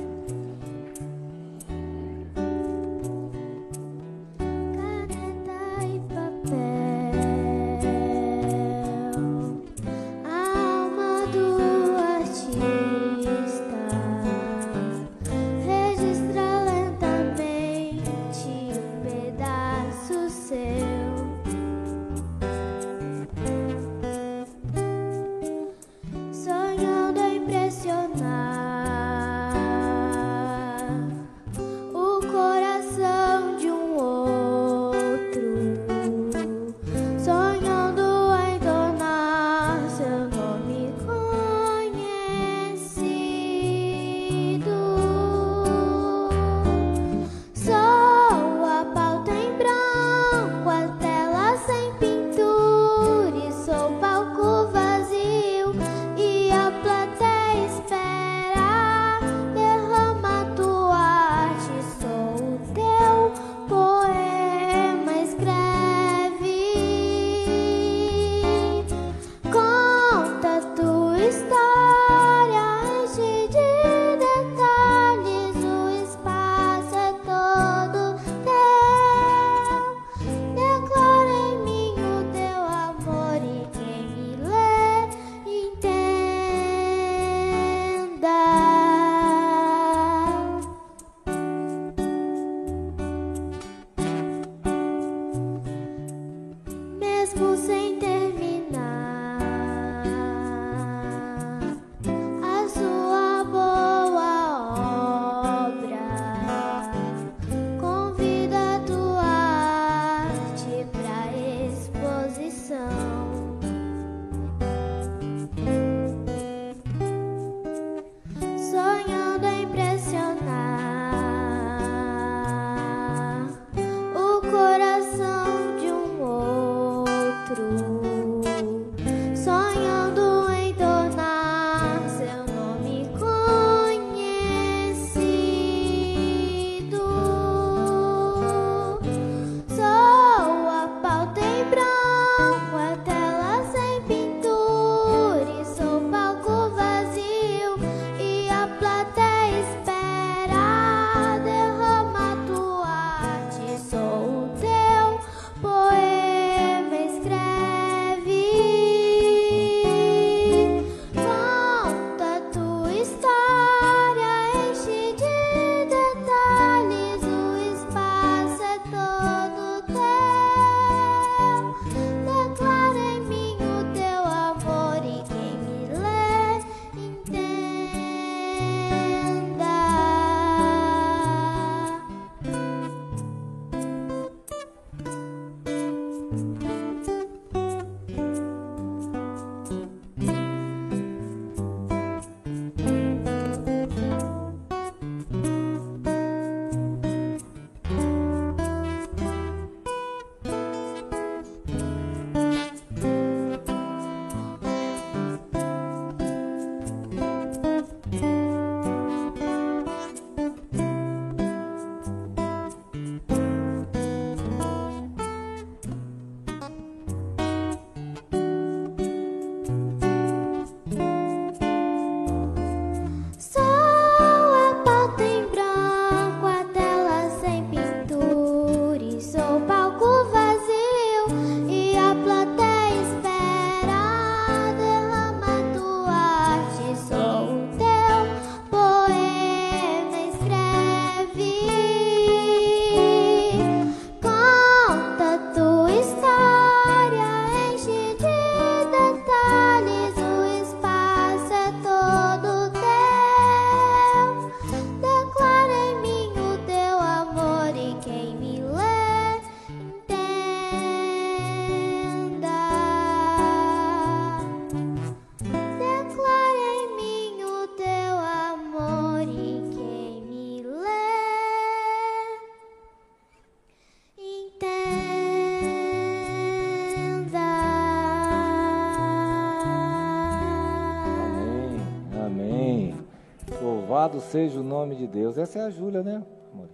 Seja o nome de Deus. Essa é a Júlia, né, amor?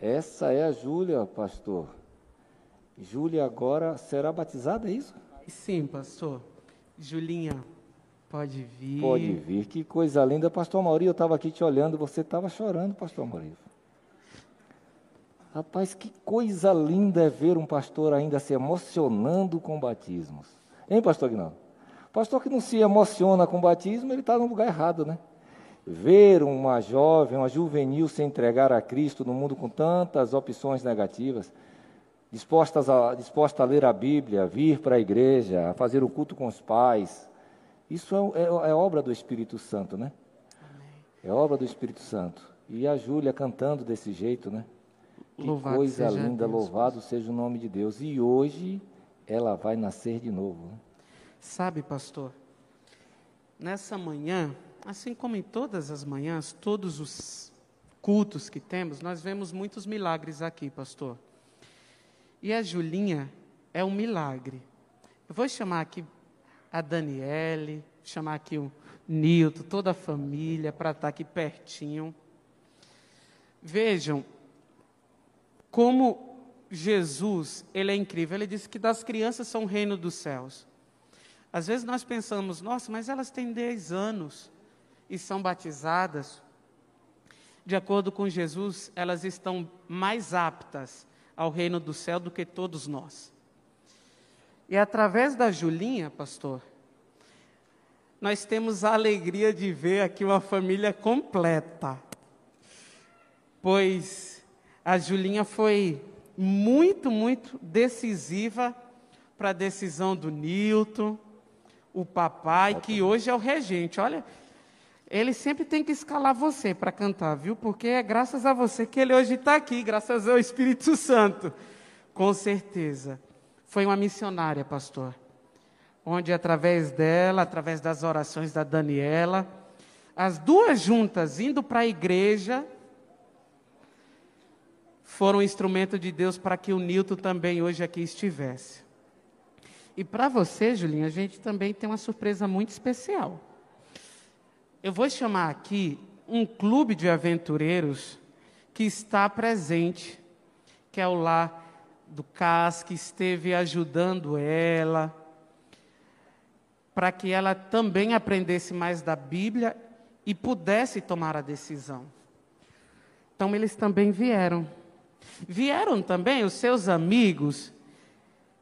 Essa é a Júlia, pastor. Júlia agora será batizada, é isso? Sim, pastor. Julinha, pode vir. Pode vir. Que coisa linda. Pastor Maurício, eu estava aqui te olhando, você estava chorando, pastor Maurício. Rapaz, que coisa linda é ver um pastor ainda se emocionando com batismos. Hein, pastor Aguinaldo? Pastor que não se emociona com batismo, ele está no lugar errado, né? Ver uma jovem, uma juvenil se entregar a Cristo no mundo com tantas opções negativas, dispostas a, disposta a ler a Bíblia, vir para a igreja, a fazer o culto com os pais, isso é, é, é obra do Espírito Santo, né? É obra do Espírito Santo. E a Júlia cantando desse jeito, né? Que louvado coisa linda, Deus, louvado seja o nome de Deus. E hoje ela vai nascer de novo. Né? Sabe, pastor, nessa manhã, assim como em todas as manhãs, todos os cultos que temos, nós vemos muitos milagres aqui, pastor. E a Julinha é um milagre. Eu vou chamar aqui a Daniele, chamar aqui o Nilton, toda a família, para estar aqui pertinho. Vejam como Jesus, ele é incrível. Ele disse que das crianças são o reino dos céus. Às vezes nós pensamos, nossa, mas elas têm 10 anos e são batizadas. De acordo com Jesus, elas estão mais aptas ao reino do céu do que todos nós. E através da Julinha, pastor, nós temos a alegria de ver aqui uma família completa. Pois a Julinha foi muito, muito decisiva para a decisão do Newton, o papai, que hoje é o regente. Olha, ele sempre tem que escalar você para cantar, viu? Porque é graças a você que ele hoje está aqui, graças ao Espírito Santo. Com certeza. Foi uma missionária, pastor. Onde, através dela, através das orações da Daniela, as duas juntas indo para a igreja, foram um instrumento de Deus para que o Nilton também hoje aqui estivesse. E para você, Julinha, a gente também tem uma surpresa muito especial. Eu vou chamar aqui um clube de aventureiros que está presente, que é o lá do CAS, que esteve ajudando ela, para que ela também aprendesse mais da Bíblia e pudesse tomar a decisão. Então, eles também vieram. Vieram também os seus amigos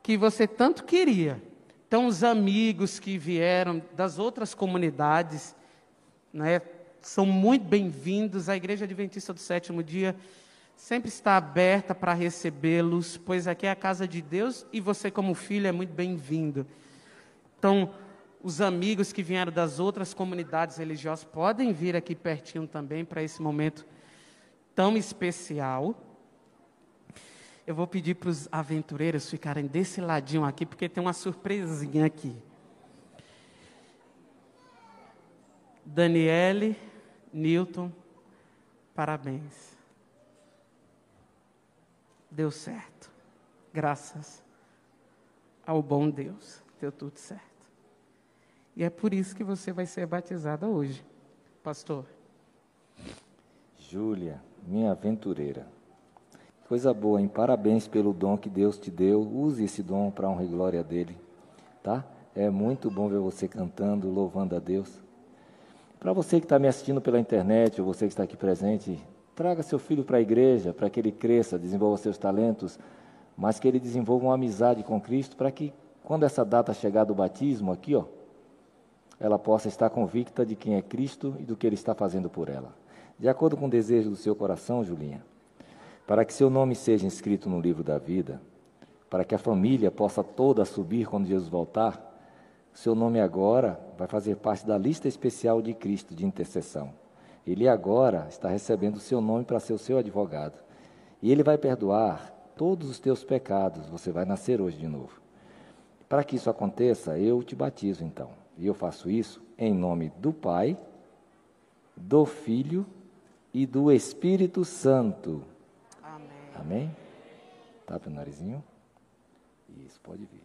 que você tanto queria. Então, os amigos que vieram das outras comunidades, né, são muito bem-vindos. A Igreja Adventista do Sétimo Dia sempre está aberta para recebê-los, pois aqui é a casa de Deus e você, como filho, é muito bem-vindo. Então, os amigos que vieram das outras comunidades religiosas podem vir aqui pertinho também para esse momento tão especial. Eu vou pedir para os aventureiros ficarem desse ladinho aqui, porque tem uma surpresinha aqui. Daniele, Newton, parabéns. Deu certo. Graças ao bom Deus. Deu tudo certo. E é por isso que você vai ser batizada hoje, pastor. Júlia, minha aventureira. Coisa boa, hein? Parabéns pelo dom que Deus te deu. Use esse dom para honra e glória dele, tá? É muito bom ver você cantando, louvando a Deus. Para você que está me assistindo pela internet, ou você que está aqui presente, traga seu filho para a igreja, para que ele cresça, desenvolva seus talentos, mas que ele desenvolva uma amizade com Cristo, para que quando essa data chegar do batismo aqui, ó, ela possa estar convicta de quem é Cristo e do que ele está fazendo por ela. De acordo com o desejo do seu coração, Julinha, para que seu nome seja inscrito no livro da vida, para que a família possa toda subir quando Jesus voltar, seu nome agora vai fazer parte da lista especial de Cristo de intercessão. Ele agora está recebendo o seu nome para ser o seu advogado. E ele vai perdoar todos os teus pecados. Você vai nascer hoje de novo. Para que isso aconteça, eu te batizo então. E eu faço isso em nome do Pai, do Filho e do Espírito Santo. Amém? Tapa o narizinho. Isso, pode vir.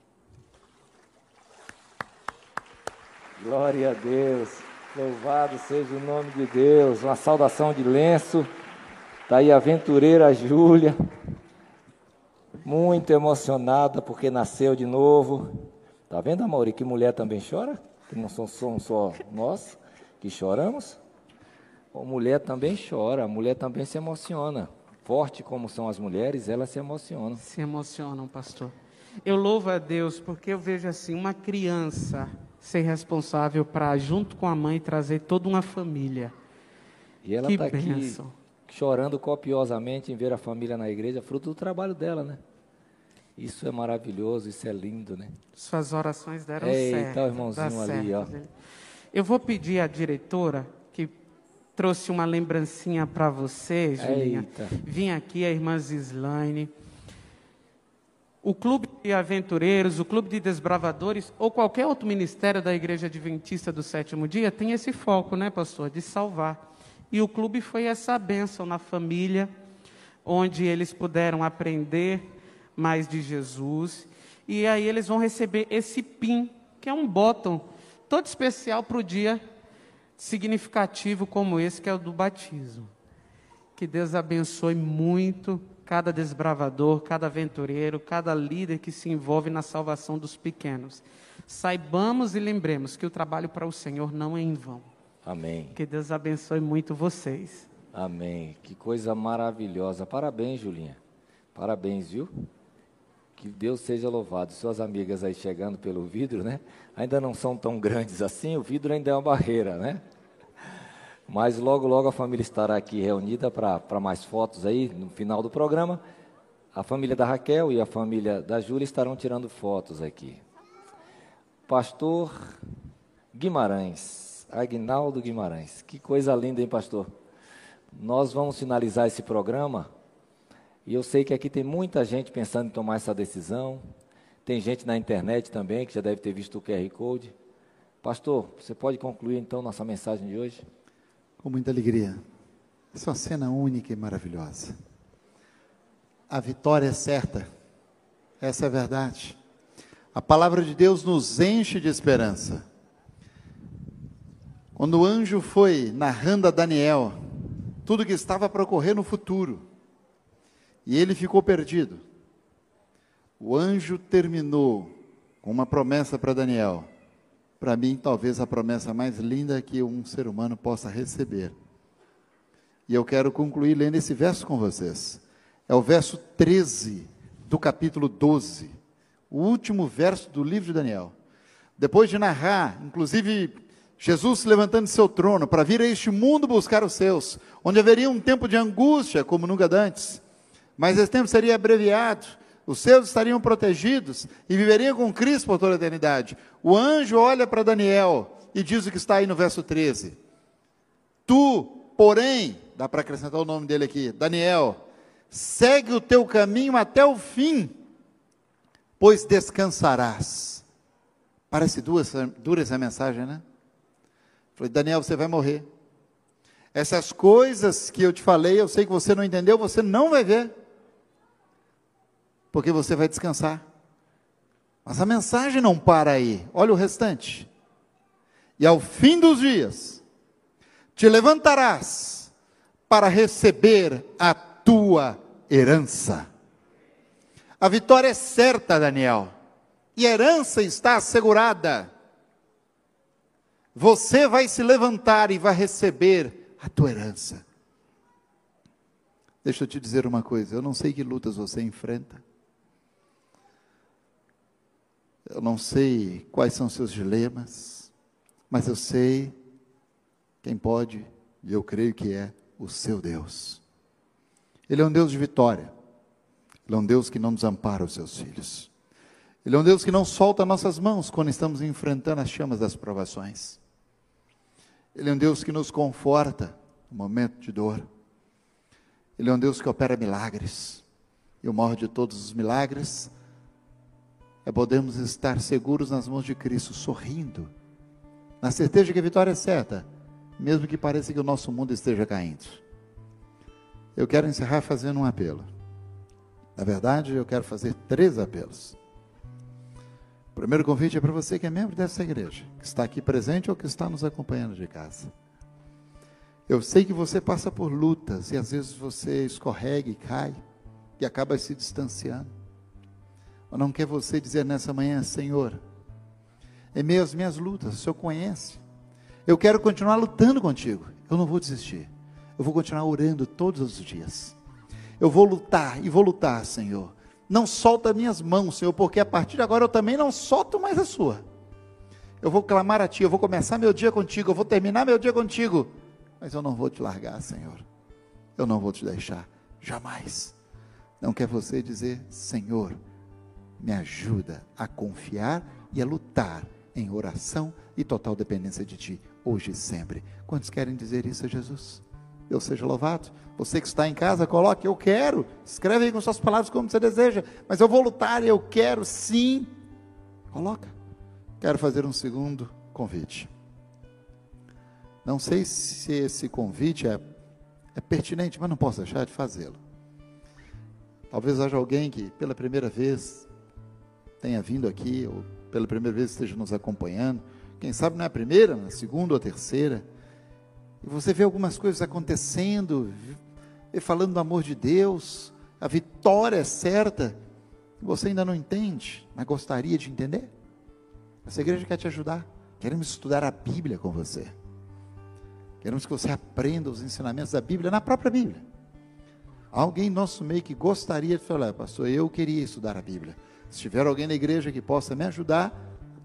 Glória a Deus. Louvado seja o nome de Deus. Uma saudação de lenço. Está aí a aventureira Júlia. muito emocionada porque nasceu de novo. Tá vendo, Amaury, que mulher também chora? Que não são só nós que choramos. A mulher também chora, a mulher também se emociona. Forte como são as mulheres, elas se emocionam. Se emocionam, pastor. Eu louvo a Deus porque eu vejo assim uma criança ser responsável para junto com a mãe trazer toda uma família. E ela está aqui chorando copiosamente em ver a família na igreja, fruto do trabalho dela, né? Isso é maravilhoso, isso é lindo, né? Suas orações deram Eita, certo. Eita, o irmãozinho ali, ó. Eu vou pedir à diretora que trouxe uma lembrancinha para você, Julinha. Eita. Vim aqui a irmã Zislaine. O Clube de Aventureiros, o Clube de Desbravadores ou qualquer outro ministério da Igreja Adventista do Sétimo Dia tem esse foco, né, pastor? De salvar. E o clube foi essa bênção na família, onde eles puderam aprender mais de Jesus. E aí eles vão receber esse PIN, que é um botão todo especial para o dia significativo como esse, que é o do batismo. Que Deus abençoe muito cada desbravador, cada aventureiro, cada líder que se envolve na salvação dos pequenos. Saibamos e lembremos que o trabalho para o Senhor não é em vão. Amém. Que Deus abençoe muito vocês. Amém. Que coisa maravilhosa. Parabéns, Julinha. Parabéns, viu? Que Deus seja louvado. Suas amigas aí chegando pelo vidro, né? Ainda não são tão grandes assim, o vidro ainda é uma barreira, né? Mas logo, logo a família estará aqui reunida para mais fotos aí no final do programa. A família da Raquel e a família da Júlia estarão tirando fotos aqui. Pastor Guimarães, Agnaldo Guimarães. Que coisa linda, hein, pastor? Nós vamos finalizar esse programa e eu sei que aqui tem muita gente pensando em tomar essa decisão. Tem gente na internet também que já deve ter visto o QR Code. Pastor, você pode concluir então nossa mensagem de hoje? Com muita alegria. Essa é uma cena única e maravilhosa. A vitória é certa. Essa é a verdade. A palavra de Deus nos enche de esperança. Quando o anjo foi narrando a Daniel tudo que estava para ocorrer no futuro, e ele ficou perdido. O anjo terminou com uma promessa para Daniel. Para mim, talvez a promessa mais linda que um ser humano possa receber. E eu quero concluir lendo esse verso com vocês. É o verso 13 do capítulo 12, o último verso do livro de Daniel. Depois de narrar, inclusive, Jesus levantando seu trono para vir a este mundo buscar os seus, onde haveria um tempo de angústia como nunca antes mas esse tempo seria abreviado, os seus estariam protegidos e viveriam com Cristo por toda a eternidade. O anjo olha para Daniel e diz o que está aí no verso 13: Tu, porém, dá para acrescentar o nome dele aqui, Daniel, segue o teu caminho até o fim, pois descansarás. Parece dura, essa mensagem, né? Falei, Daniel, você vai morrer. Essas coisas que eu te falei, eu sei que você não entendeu, você não vai ver porque você vai descansar. Mas a mensagem não para aí. Olha o restante. E ao fim dos dias, te levantarás para receber a tua herança. A vitória é certa, Daniel. E a herança está assegurada. Você vai se levantar e vai receber a tua herança. Deixa eu te dizer uma coisa: eu não sei que lutas você enfrenta. Eu não sei quais são seus dilemas, mas eu sei quem pode, e eu creio que é o seu Deus. Ele é um Deus de vitória. Ele é um Deus que não desampara os seus filhos. Ele é um Deus que não solta nossas mãos quando estamos enfrentando as chamas das provações. Ele é um Deus que nos conforta no momento de dor. Ele é um Deus que opera milagres. E o maior de todos os milagres é podermos estar seguros nas mãos de Cristo, sorrindo, na certeza de que a vitória é certa, mesmo que pareça que o nosso mundo esteja caindo. Eu quero encerrar fazendo um apelo. Na verdade, eu quero fazer três apelos. O primeiro convite é para você que é membro dessa igreja, que está aqui presente ou que está nos acompanhando de casa. Eu sei que você passa por lutas e às vezes você escorrega e cai e acaba se distanciando. Ou não quer você dizer nessa manhã, Senhor, em meio às minhas lutas, o Senhor conhece. Eu quero continuar lutando contigo. Eu não vou desistir. Eu vou continuar orando todos os dias. Eu vou lutar e vou lutar, Senhor. Não solta minhas mãos, Senhor, porque a partir de agora eu também não solto mais a sua. Eu vou clamar a Ti, eu vou começar meu dia contigo, eu vou terminar meu dia contigo, mas eu não vou te largar, Senhor. Eu não vou te deixar, jamais. Não quer você dizer, Senhor, me ajuda a confiar e a lutar em oração e total dependência de Ti, hoje e sempre. Quantos querem dizer isso a Jesus? Deus seja louvado. Você que está em casa, coloque, eu quero. Escreve aí com suas palavras como você deseja. Mas eu vou lutar, eu quero sim. Coloca. Quero fazer um segundo convite. Não sei se esse convite é, é pertinente, mas não posso deixar de fazê-lo. Talvez haja alguém que pela primeira vez tenha vindo aqui, ou pela primeira vez esteja nos acompanhando. Quem sabe não é a primeira, a segunda ou a terceira e você vê algumas coisas acontecendo, e falando do amor de Deus, a vitória é certa, você ainda não entende, mas gostaria de entender? Essa igreja quer te ajudar. Queremos estudar a Bíblia com você. Queremos que você aprenda os ensinamentos da Bíblia na própria Bíblia. Alguém nosso meio que gostaria de falar, pastor, eu queria estudar a Bíblia. Se tiver alguém na igreja que possa me ajudar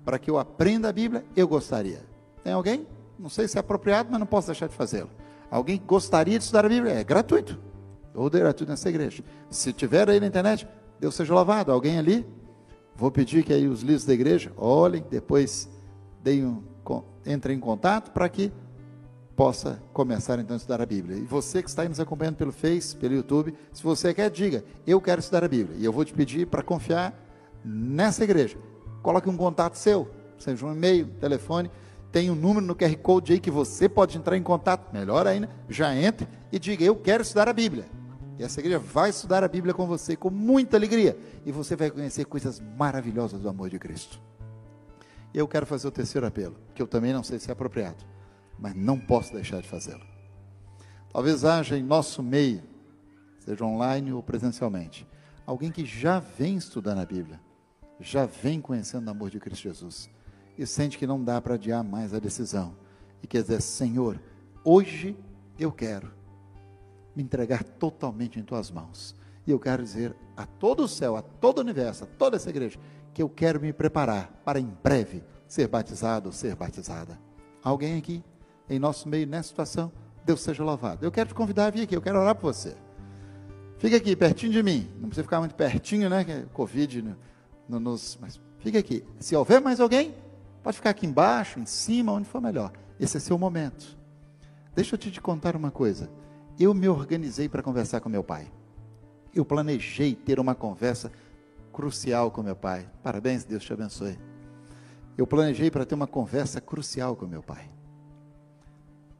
para que eu aprenda a Bíblia, eu gostaria. Tem alguém? Não sei se é apropriado, mas não posso deixar de fazê-lo. Alguém gostaria de estudar a Bíblia? É gratuito. Ou gratuito nessa igreja. Se tiver aí na internet, Deus seja louvado. Alguém ali? Vou pedir que aí os líderes da igreja olhem, depois deem um, entrem em contato para que possa começar então a estudar a Bíblia. E você que está aí nos acompanhando pelo Face, pelo YouTube, se você quer, diga, eu quero estudar a Bíblia. E eu vou te pedir para confiar nessa igreja. Coloque um contato seu, seja um e-mail, telefone, tem um número no QR Code aí que você pode entrar em contato, melhor ainda, já entre e diga: Eu quero estudar a Bíblia. E essa igreja vai estudar a Bíblia com você com muita alegria. E você vai conhecer coisas maravilhosas do amor de Cristo. Eu quero fazer o terceiro apelo, que eu também não sei se é apropriado, mas não posso deixar de fazê-lo. Talvez haja em nosso meio, seja online ou presencialmente, alguém que já vem estudando a Bíblia, já vem conhecendo o amor de Cristo Jesus e sente que não dá para adiar mais a decisão. E quer dizer, Senhor, hoje eu quero me entregar totalmente em tuas mãos. E eu quero dizer a todo o céu, a todo o universo, a toda essa igreja, que eu quero me preparar para em breve ser batizado ou ser batizada. Alguém aqui, em nosso meio, nessa situação, Deus seja louvado. Eu quero te convidar a vir aqui, eu quero orar por você. Fica aqui, pertinho de mim. Não precisa ficar muito pertinho, né? É Covid no, no, nos. Mas fica aqui. Se houver mais alguém, Pode ficar aqui embaixo, em cima, onde for melhor. Esse é seu momento. Deixa eu te contar uma coisa. Eu me organizei para conversar com meu pai. Eu planejei ter uma conversa crucial com meu pai. Parabéns, Deus te abençoe. Eu planejei para ter uma conversa crucial com meu pai.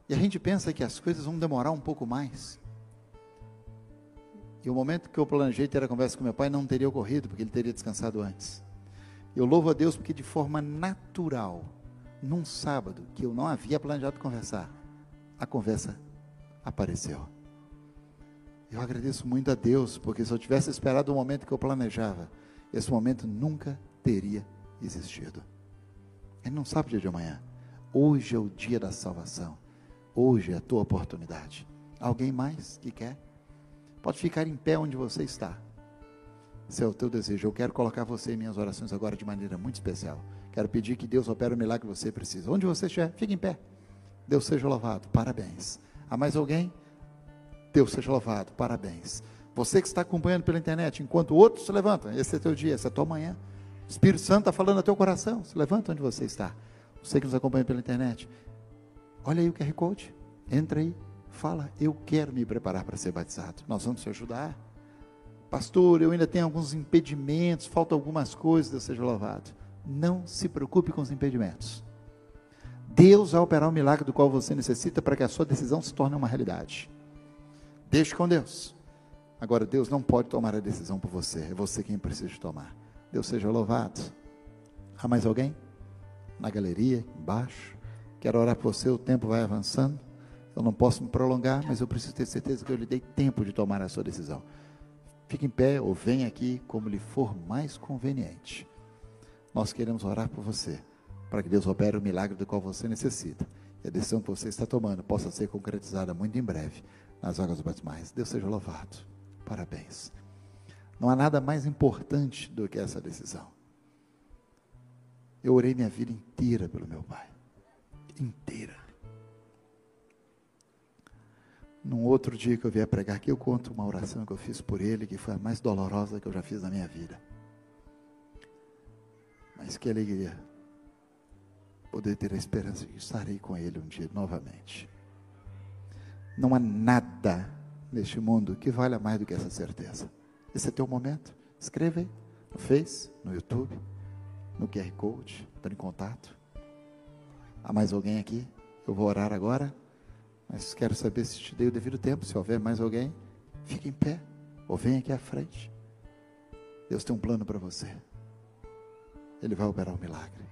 E a gente pensa que as coisas vão demorar um pouco mais. E o momento que eu planejei ter a conversa com meu pai não teria ocorrido, porque ele teria descansado antes. Eu louvo a Deus porque de forma natural, num sábado que eu não havia planejado conversar, a conversa apareceu. Eu agradeço muito a Deus, porque se eu tivesse esperado o momento que eu planejava, esse momento nunca teria existido. Ele não sabe o dia de amanhã. Hoje é o dia da salvação. Hoje é a tua oportunidade. Alguém mais que quer? Pode ficar em pé onde você está. Se é o teu desejo, eu quero colocar você em minhas orações agora de maneira muito especial. Quero pedir que Deus opere o milagre que você precisa. Onde você estiver, fique em pé. Deus seja louvado. Parabéns. Há mais alguém? Deus seja louvado. Parabéns. Você que está acompanhando pela internet, enquanto outros se levantam, esse é teu dia, essa é tua manhã. O Espírito Santo está falando a teu coração. Se levanta onde você está. Você que nos acompanha pela internet, olha aí o QR Code. Entra aí, fala. Eu quero me preparar para ser batizado. Nós vamos te ajudar. Pastor, eu ainda tenho alguns impedimentos, faltam algumas coisas, Deus seja louvado. Não se preocupe com os impedimentos. Deus vai operar o milagre do qual você necessita para que a sua decisão se torne uma realidade. Deixe com Deus. Agora, Deus não pode tomar a decisão por você, é você quem precisa tomar. Deus seja louvado. Há mais alguém? Na galeria, embaixo. Quero orar por você, o tempo vai avançando. Eu não posso me prolongar, mas eu preciso ter certeza que eu lhe dei tempo de tomar a sua decisão Fique em pé ou venha aqui como lhe for mais conveniente. Nós queremos orar por você, para que Deus opere o milagre do qual você necessita. E a decisão que você está tomando possa ser concretizada muito em breve nas águas batismais. Deus seja louvado. Parabéns. Não há nada mais importante do que essa decisão. Eu orei minha vida inteira pelo meu pai. Inteira. Num outro dia que eu vier pregar aqui, eu conto uma oração que eu fiz por ele, que foi a mais dolorosa que eu já fiz na minha vida. Mas que alegria poder ter a esperança de estarei com ele um dia novamente. Não há nada neste mundo que valha mais do que essa certeza. Esse é teu momento. Escreva aí no Face, no YouTube, no QR Code, entrando em contato. Há mais alguém aqui? Eu vou orar agora. Mas quero saber se te dei o devido tempo. Se houver mais alguém, fique em pé ou venha aqui à frente. Deus tem um plano para você. Ele vai operar um milagre.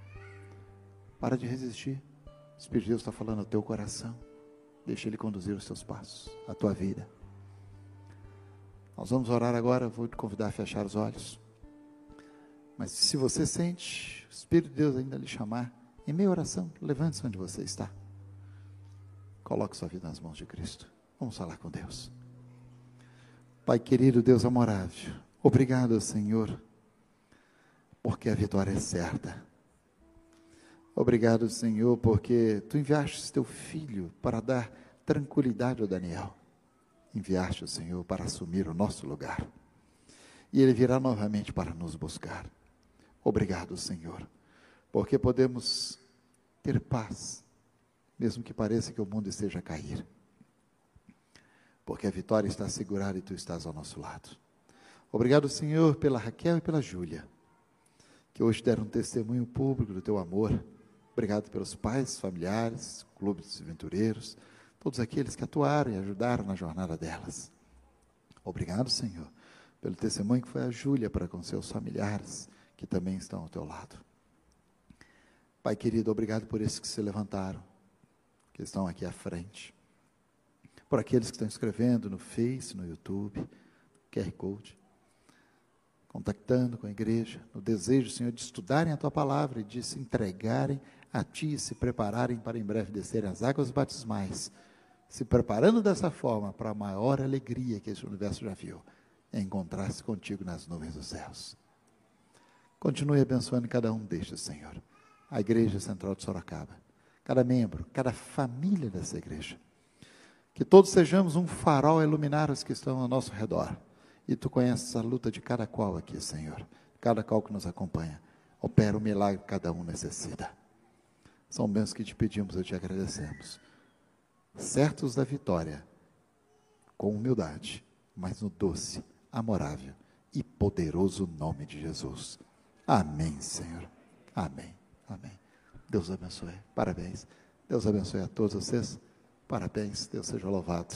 Para de resistir. O Espírito de Deus está falando ao teu coração. Deixa Ele conduzir os teus passos, a tua vida. Nós vamos orar agora. Vou te convidar a fechar os olhos. Mas se você sente o Espírito de Deus ainda lhe chamar, em meia oração, levante-se onde você está. Coloque sua vida nas mãos de Cristo. Vamos falar com Deus. Pai querido, Deus amorável, obrigado, Senhor, porque a vitória é certa. Obrigado, Senhor, porque tu enviaste teu filho para dar tranquilidade ao Daniel. Enviaste o Senhor para assumir o nosso lugar. E ele virá novamente para nos buscar. Obrigado, Senhor, porque podemos ter paz mesmo que pareça que o mundo esteja a cair. Porque a vitória está assegurada e tu estás ao nosso lado. Obrigado, Senhor, pela Raquel e pela Júlia, que hoje deram um testemunho público do teu amor. Obrigado pelos pais, familiares, clubes aventureiros, todos aqueles que atuaram e ajudaram na jornada delas. Obrigado, Senhor, pelo testemunho que foi a Júlia para com seus familiares, que também estão ao teu lado. Pai querido, obrigado por esses que se levantaram que estão aqui à frente. Por aqueles que estão escrevendo no Face, no YouTube, QR Code, contactando com a igreja, no desejo, Senhor, de estudarem a tua palavra e de se entregarem a ti e se prepararem para em breve descerem as águas batismais, se preparando dessa forma para a maior alegria que esse universo já viu, é encontrar-se contigo nas nuvens dos céus. Continue abençoando cada um destes, Senhor. A Igreja Central de Sorocaba cada membro, cada família dessa igreja. Que todos sejamos um farol a iluminar os que estão ao nosso redor. E tu conheces a luta de cada qual aqui, Senhor. Cada qual que nos acompanha. Opera o milagre que cada um necessita. São bênçãos que te pedimos e te agradecemos. Certos da vitória, com humildade, mas no doce, amorável e poderoso nome de Jesus. Amém, Senhor. Amém. Amém. Deus abençoe. Parabéns. Deus abençoe a todos vocês. Parabéns. Deus seja louvado.